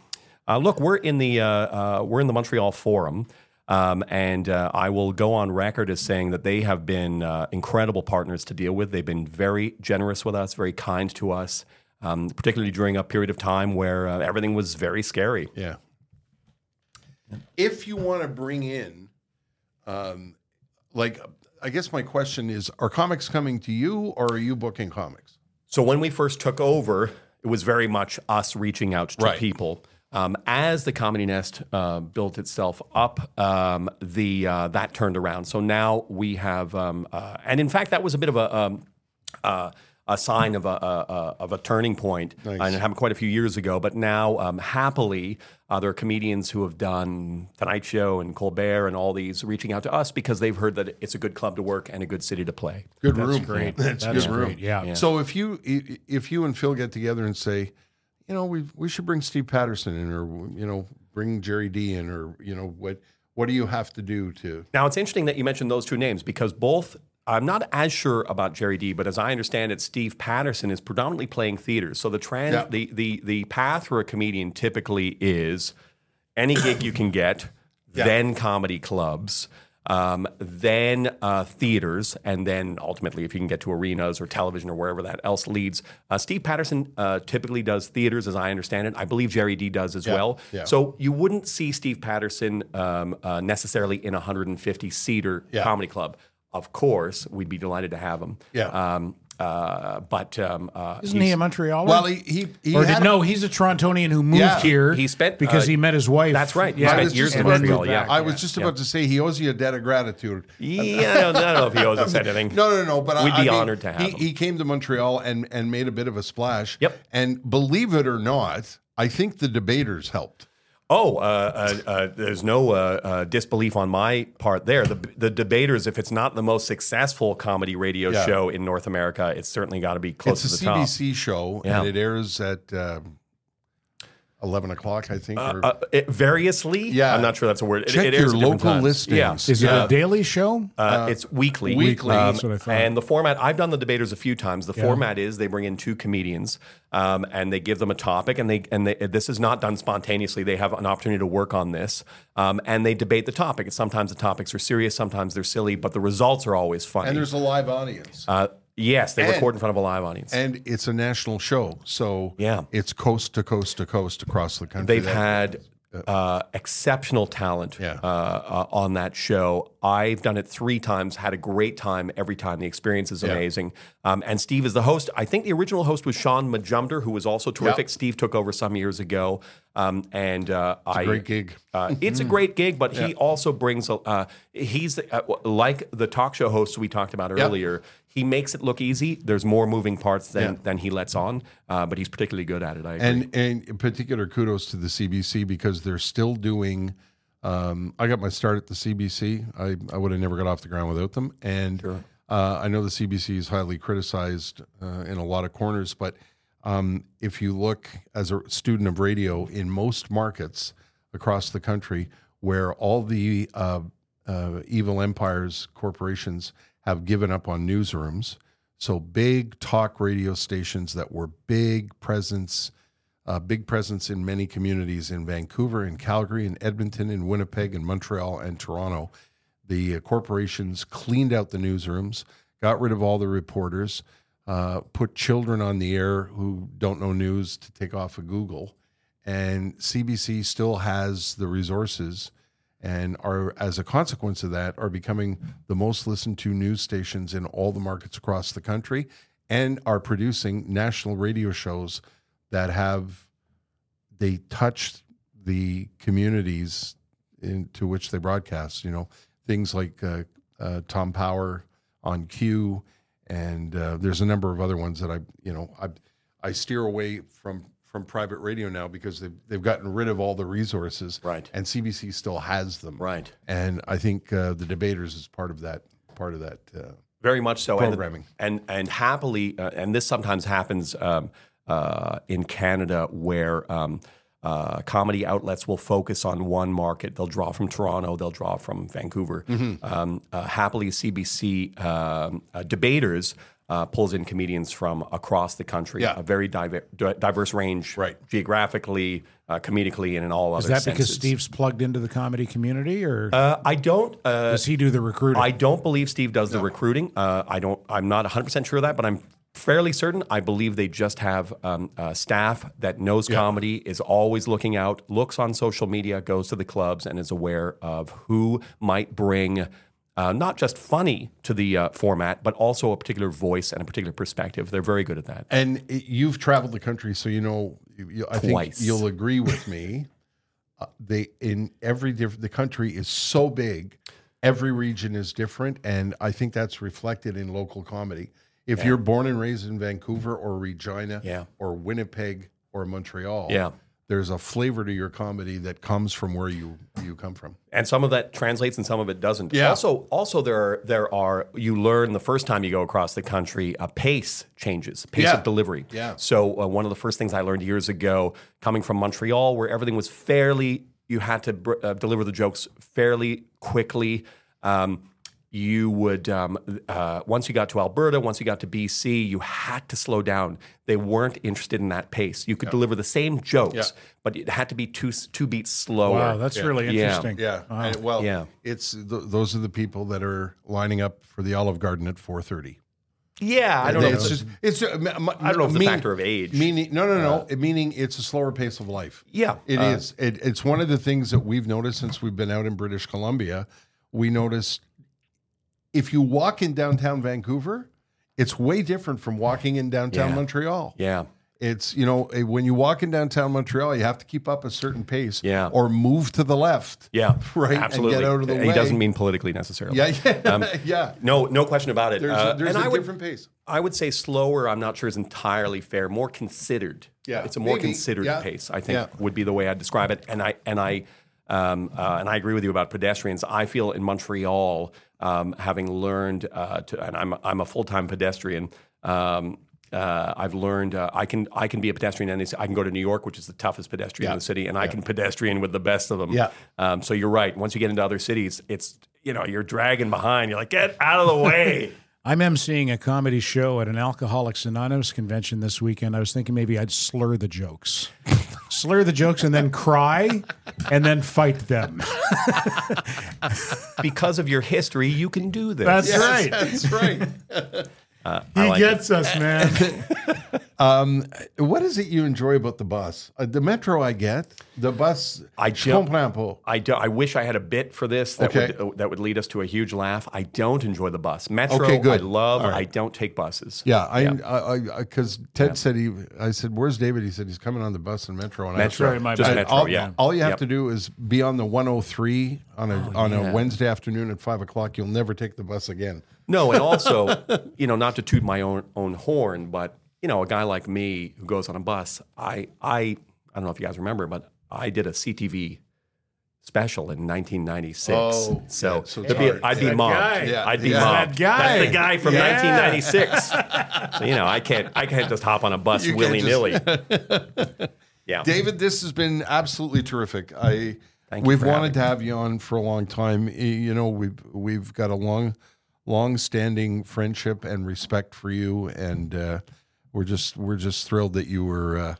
uh, look, we're in the uh, uh, we're in the Montreal Forum. Um, and uh, I will go on record as saying that they have been uh, incredible partners to deal with. They've been very generous with us, very kind to us, um, particularly during a period of time where uh, everything was very scary. Yeah. If you want to bring in, um, like, I guess my question is: Are comics coming to you, or are you booking comics? So when we first took over, it was very much us reaching out to Right. people. Um, as the Comedy Nest uh, built itself up, um, the uh, that turned around. So now we have, um, uh, and in fact, that was a bit of a. Um, uh, a sign of a, a, a of a turning point. point, and it happened quite a few years ago. But now, um, happily, uh, there are comedians who have done Tonight Show and Colbert and all these reaching out to us because they've heard that it's a good club to work and a good city to play. Good room, great. That's, That's good room. great, yeah. So if you if you and Phil get together and say, you know, we we should bring Steve Patterson in, or you know, bring Jerry Dee in, or you know, what what do you have to do to? Now it's interesting that you mentioned those two names because both I'm not as sure about Jerry Dee, but as I understand it, Steve Patterson is predominantly playing theaters. So the trans Yeah. the, the the path for a comedian typically is any gig you can get, then comedy clubs. Um, then uh, theaters, and then ultimately, if you can get to arenas or television or wherever that else leads. Uh, Steve Patterson uh, typically does theaters, as I understand it. I believe Jerry Dee does as well. yeah. So you wouldn't see Steve Patterson um, uh, necessarily in a 150 seater Yeah. comedy club. Of course, we'd be delighted to have him. Yeah. Um, uh, but um, uh, Isn't he a Montrealer? Well, he he, he or had did, no, he's a Torontonian who moved Yeah. here. He spent, because uh, he met his wife. That's right. Yeah. I spent was years just in about Montreal. to- Yeah. I was just about to say he owes you a debt of gratitude. Yeah, I don't, I don't know if he owes us anything. No, no, no. But We'd I, be I mean, honored to have he, him. he came to Montreal and and made a bit of a splash. Yep. And believe it or not, I think the debaters helped. Oh, uh, uh, uh, there's no uh, uh, disbelief on my part there. The, the debaters, if it's not the most successful comedy radio Yeah. show in North America, it's certainly got to be close it's to the top. It's a CBC show, Yeah. and it airs at um, eleven o'clock, I think. or, Uh, it, variously, Yeah. I'm not sure that's a word. It- Check it, your airs at different local times. listings. Yeah. Is it a daily show? Uh, it's weekly. Weekly. Um, That's what I thought. And the format, I've done the debaters a few times. The format is they bring in two comedians um, and they give them a topic, and they and they, this is not done spontaneously. They have an opportunity to work on this, um, and they debate the topic. Sometimes the topics are serious, sometimes they're silly, but the results are always funny. and there's a live audience. Uh, yes, they and- record in front of a live audience. and it's a national show, so Yeah. it's coast to coast to coast across the country. They've That- had uh, exceptional talent Yeah. uh, uh, on that show. I've done it three times, had a great time every time. The experience is amazing. Um, and Steve is the host. I think the original host was Shaun Majumder, who was also terrific. Steve took over some years ago. Um, and uh, I, great gig. Uh, *laughs* it's a great gig, but he also brings, a- uh, he's uh, like the talk show hosts we talked about earlier. He makes it look easy. There's more moving parts than, Yeah. than he lets on, uh, but he's particularly good at it. I agree. and and in particular kudos to the CBC because they're still doing. Um, I got my start at the CBC. I, I would have never got off the ground without them, and uh, I know the CBC is highly criticized uh, in a lot of corners. But um, if you look as a student of radio in most markets across the country, where all the uh, uh, evil empires corporations have given up on newsrooms, so big talk radio stations that were big presence a big presence in many communities in Vancouver, in Calgary, in Edmonton, in Winnipeg, in Montreal, and Toronto. The uh, corporations cleaned out the newsrooms, got rid of all the reporters, uh, put children on the air who don't know news to take off of Google. And CBC still has the resources and are, as a consequence of that, are becoming the most listened to news stations in all the markets across the country. and are producing national radio shows that have they touch the communities into which they broadcast. You know, things like uh, uh, Tom Power on Q, and uh, there's a number of other ones that I, you know, I I steer away from from private radio now because they've they've gotten rid of all the resources, Right. And CBC still has them, Right. And I think uh, the debaters is part of that part of that. Uh, Very much so. And- Programming. And and, happily, uh, and this sometimes happens um, uh, in Canada where um, uh, comedy outlets will focus on one market. They'll draw from Toronto. They'll draw from Vancouver. Mm-hmm. Um, uh, happily, CBC um, uh, debaters. Uh, pulls in comedians from across the country, Yeah. a very diver- diverse range, Right. geographically, uh, comedically, and in all Is other Is that because. Steve's plugged into the comedy community, or Uh, I don't. Uh, does he do the recruiting? I don't believe Steve does the recruiting. Uh, I don't. I'm not 100 percent sure of that, but I'm fairly certain. I believe they just have um, uh, staff that knows comedy, is always looking out, looks on social media, goes to the clubs, and is aware of who might bring. Uh, not just funny to the uh, format, but also a particular voice and a particular perspective. They're very good at that. and it, you've traveled the country, so you know. You, I Twice. think you'll *laughs* agree with me. Uh, they in every different. The country is so big. Every region is different, and I think that's reflected in local comedy. If you're born and raised in Vancouver or Regina, Yeah. or Winnipeg or Montreal, Yeah. There's a flavor to your comedy that comes from where you you come from. and some of that translates and some of it doesn't. Yeah. Also, also there are there are you learn the first time you go across the country, a pace changes, pace Yeah. of delivery. Yeah. So uh, one of the first things I learned years ago, coming from Montreal, where everything was fairly, you had to br- uh, deliver the jokes fairly quickly. Um, you would um, uh, once you got to Alberta, once you got to BC, you had to slow down. They weren't interested in that pace. You could deliver the same jokes, Yeah. but it had to be two two beats slower. wow, that's really Yeah. interesting. Yeah. And, well, Yeah. it's th- those are the people that are lining up for the Olive Garden at 4:30. Yeah, I don't know. It's just it's. uh, m- m- I don't know if it's a mean- factor of age. Uh, Meaning, no, no, no. meaning it's a slower pace of life. Yeah, it uh, is. It, it's one of the things that we've noticed since we've been out in British Columbia. We noticed if you walk in downtown Vancouver, it's way different from walking in downtown Yeah. Montreal. yeah, It's you know eh, when you walk in downtown Montreal, you have to keep up a certain pace, Yeah. or move to the left, yeah, *laughs* right, Absolutely, and get out of the he way. doesn't mean politically necessarily. yeah, yeah, *laughs* yeah. No, no question about it. There's, Uh, there's and a I would, different pace. I would say slower. I'm not sure is entirely fair. More considered. Yeah, it's a more maybe. considered Yeah. pace. I think Yeah. would be the way I'd describe it. And I and I um, uh, and I agree with you about pedestrians. I feel in Montreal, um, having learned uh, to, and I'm I'm a full time pedestrian. Um, uh, I've learned uh, I can I can be a pedestrian and I can go to New York, which is the toughest pedestrian in the city, and I can pedestrian with the best of them. Yeah. Um, so you're right. Once you get into other cities, it's you know you're dragging behind. You're like get out of the way. *laughs* I'm emceeing a comedy show at an Alcoholics Anonymous convention this weekend. I was thinking maybe I'd slur the jokes, slur the jokes, and then cry, and then fight them. *laughs* because of your history, you can do this. That's Yes, right. That's right. *laughs* He like gets us, man. *laughs* What is it you enjoy about the bus? Uh, the metro, I get. The bus, I je don't- I, do, I wish I had a bit for this that Okay. would uh, that would lead us to a huge laugh. I don't enjoy the bus. Metro, Okay, good. I love. All right. I don't take buses. Yeah, I, I, because Ted said he. I said, "Where's David?" He said he's coming on the bus in Metro. And Metro, I Right, my just bad. Metro. all, yeah, all you have Yep. to do is be on the 103 on a on yeah. a Wednesday afternoon at five o'clock. You'll never take the bus again. No, and also, *laughs* you know, not to toot my own own horn, but you know, a guy like me who goes on a bus, I I I don't know if you guys remember, but I did a CTV special in 1996. Oh, so yeah, so it's be- I'd be That mobbed. guy. Yeah. I'd be Yeah. mobbed. That guy. That's the guy from Yeah. 1996. *laughs* so you know, I can't I can't just hop on a bus You can't willy nilly. *laughs* yeah, David, this has been absolutely terrific. I Thank we've for wanted to have you on for a long time. You know, we've we've got a long, long standing friendship and respect for you, and uh, we're just we're just thrilled that you were. Uh,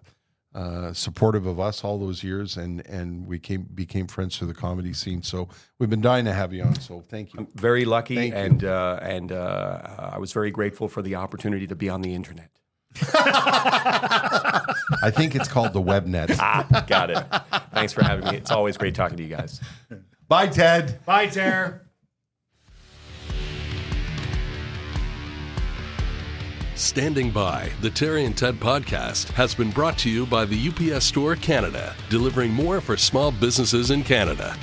uh, supportive of us all those years, and and we came became friends through the comedy scene. So we've been dying to have you on. So thank you. I'm very lucky, Thank and uh, and uh, I was very grateful for the opportunity to be on the internet. *laughs* I think it's called the WebNet. Ah, got it. Thanks for having me. It's always great talking to you guys. Bye, Ted. Bye, Tara. Standing by, the Terry and Ted podcast has been brought to you by the UPS Store Canada, delivering more for small businesses in Canada.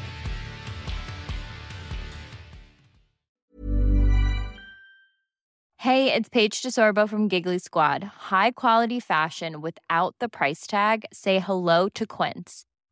Hey, it's Paige DeSorbo from Giggly Squad. High quality fashion without the price tag. Say hello to Quince.